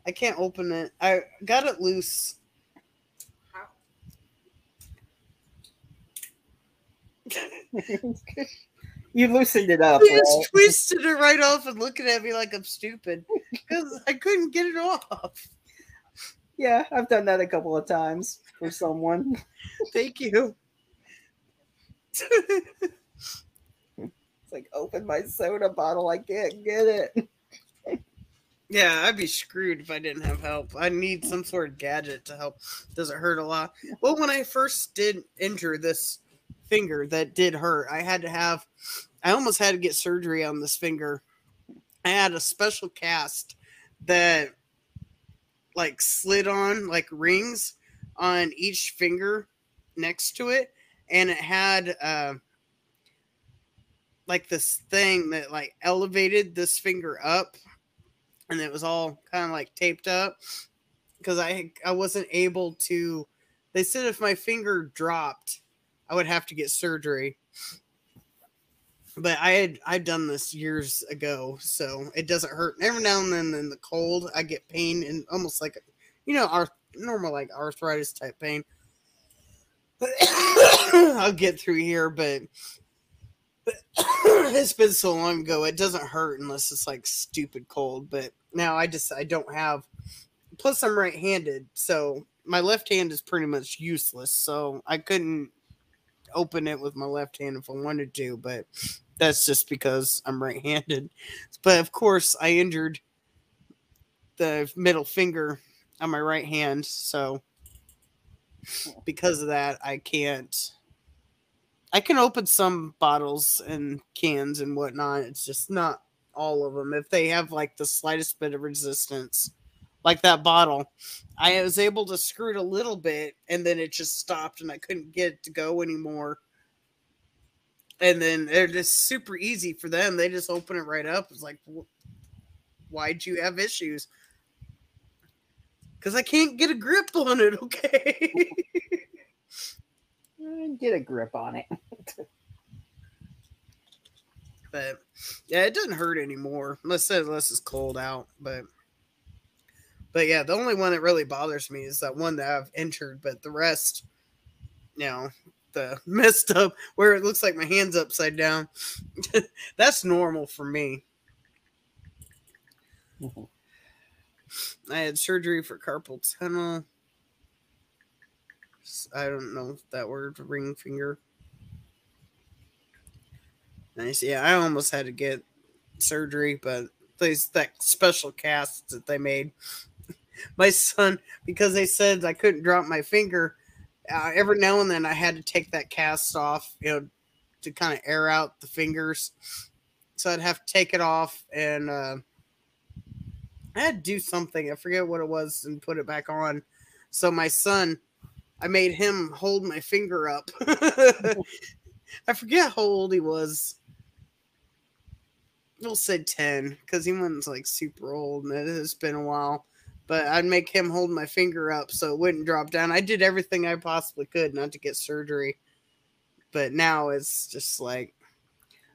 I can't open it. I got it loose. *laughs* *laughs* you loosened it up. He right? just twisted it right off and looking at me like I'm stupid *laughs* because I couldn't get it off. Yeah, I've done that a couple of times for someone. Thank you. It's like open my soda bottle. I can't get it. Yeah, I'd be screwed if I didn't have help. I need some sort of gadget to help. Does it hurt a lot? Well, when I first did injure this finger, that did hurt. I had to have, I almost had to get surgery on this finger. I had a special cast that like slid on like rings on each finger next to it, and it had uh, like this thing that like elevated this finger up and it was all kind of like taped up because I I wasn't able to. They said if my finger dropped, I would have to get surgery. But I had I'd done this years ago, so it doesn't hurt. Every now and then in the cold, I get pain and almost like you know, arth- normal like arthritis type pain. *coughs* I'll get through here, but *coughs* it's been so long ago it doesn't hurt unless it's like stupid cold but now i just i don't have plus i'm right-handed so my left hand is pretty much useless so i couldn't open it with my left hand if i wanted to but that's just because i'm right-handed but of course i injured the middle finger on my right hand so because of that i can't I can open some bottles and cans and whatnot. It's just not all of them. If they have like the slightest bit of resistance, like that bottle, I was able to screw it a little bit and then it just stopped and I couldn't get it to go anymore. And then they're just super easy for them. They just open it right up. It's like, wh- why'd you have issues? Because I can't get a grip on it, *laughs* okay? Eh, Get a grip on it. *laughs* but yeah, it doesn't hurt anymore unless unless it's cold out. But but yeah, the only one that really bothers me is that one that I've injured. But the rest, you know, the *laughs* messed up where it looks like my hands upside down. *laughs* That's normal for me. Mhm. I had surgery for carpal tunnel. I don't know that word ring finger. Nice. Yeah, I almost had to get surgery, but these that special cast that they made. *laughs* My son, because they said I couldn't drop my finger, uh, every now and then I had to take that cast off, you know, to kind of air out the fingers. So I'd have to take it off and uh, I had to do something. I forget what it was and put it back on. So my son, I made him hold my finger up. *laughs* I forget how old he was. We'll say 10 because he wasn't like super old and it has been a while. But I'd make him hold my finger up so it wouldn't drop down. I did everything I possibly could not to get surgery. But now it's just like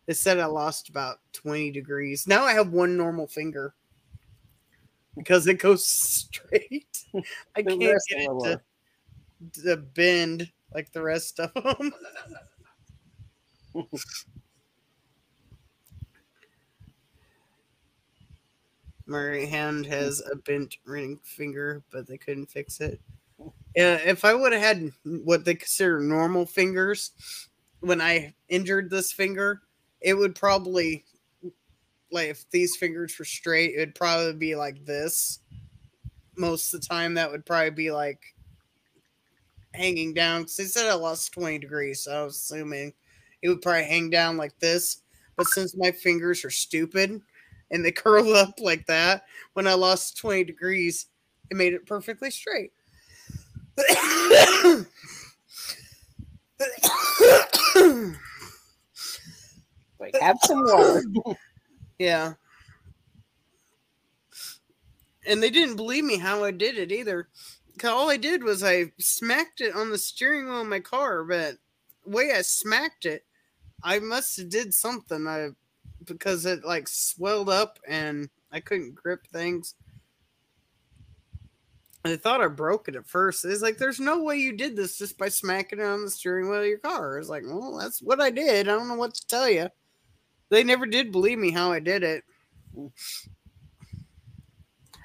they said I lost about 20 degrees. Now I have one normal finger because it goes *laughs* straight. I can't get it to, to bend like the rest of them. *laughs* My hand hmm. has a bent ring finger, but they couldn't fix it. Yeah, if I would have had what they consider normal fingers when I injured this finger, it would probably like if these fingers were straight, it would probably be like this. Most of the time, that would probably be like hanging down. Because they said I lost 20 degrees, so I was assuming it would probably hang down like this. But since my fingers are stupid and they *laughs* curl up like that, when I lost 20 degrees, it made it perfectly straight. Like, have some water. *coughs* Yeah. And they didn't believe me how I did it either. all I did was I smacked it on the steering wheel of my car, but the way I smacked it, I must have did something. I because it like swelled up and I couldn't grip things. I thought I broke it at first. It's like there's no way you did this just by smacking it on the steering wheel of your car. It's like, well, that's what I did. I don't know what to tell you. They never did believe me how I did it.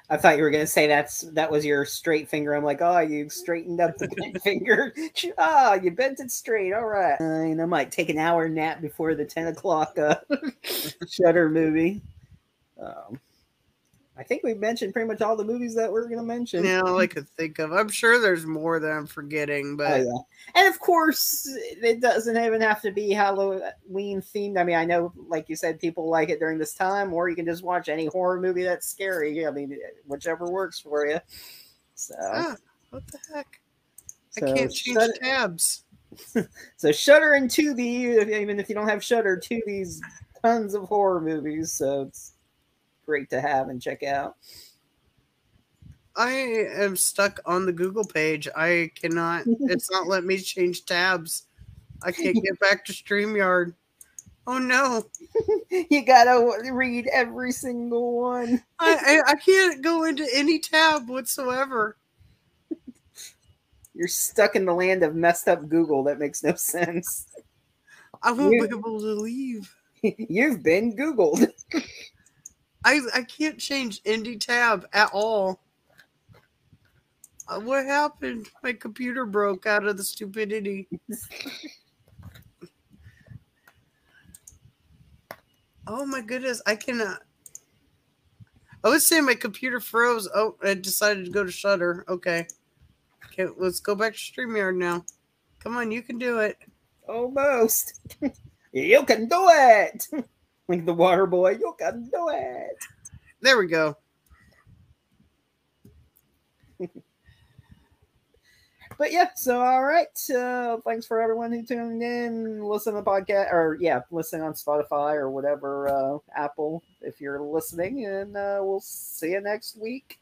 I thought you were gonna say that's that was your straight finger. I'm like, oh, you straightened up the bent *laughs* finger. Ah, *laughs* you bent it straight. All right. And I might take an hour nap before the ten o'clock uh, *laughs* Shudder movie. Um, I think we mentioned pretty much all the movies that we're gonna mention. Yeah, all I could think of. I'm sure there's more that I'm forgetting, Oh, but yeah. And of course, it doesn't even have to be Halloween themed. I mean, I know, like you said, people like it during this time, or you can just watch any horror movie that's scary. I mean, whichever works for you. So, ah, what the heck? so I can't change Shut- tabs. *laughs* so Shudder and Tubi, even if you don't have Shudder, Tubi's tons of horror movies, so it's great to have and check out. I am stuck on the Google page. I cannot. it's not letting me change tabs. I can't get back to Streamyard. Oh no! *laughs* You gotta read every single one. I, I I can't go into any tab whatsoever. You're stuck in the land of messed up Google. That makes no sense. I won't You- be able to leave. *laughs* You've been Googled. *laughs* I I can't change indie tab at all. Uh, what happened? My computer broke out of the stupidity. *laughs* oh my goodness, I cannot. I was saying my computer froze. Oh, I decided to go to Shudder. Okay. Okay, let's go back to StreamYard now. Come on, you can do it. Almost. *laughs* you can do it. *laughs* Like the water boy, you can do it. There we go. *laughs* But yeah, so all right. Uh, thanks for everyone who tuned in, listen to the podcast, or yeah, listen on Spotify or whatever uh, Apple if you're listening, and uh, we'll see you next week.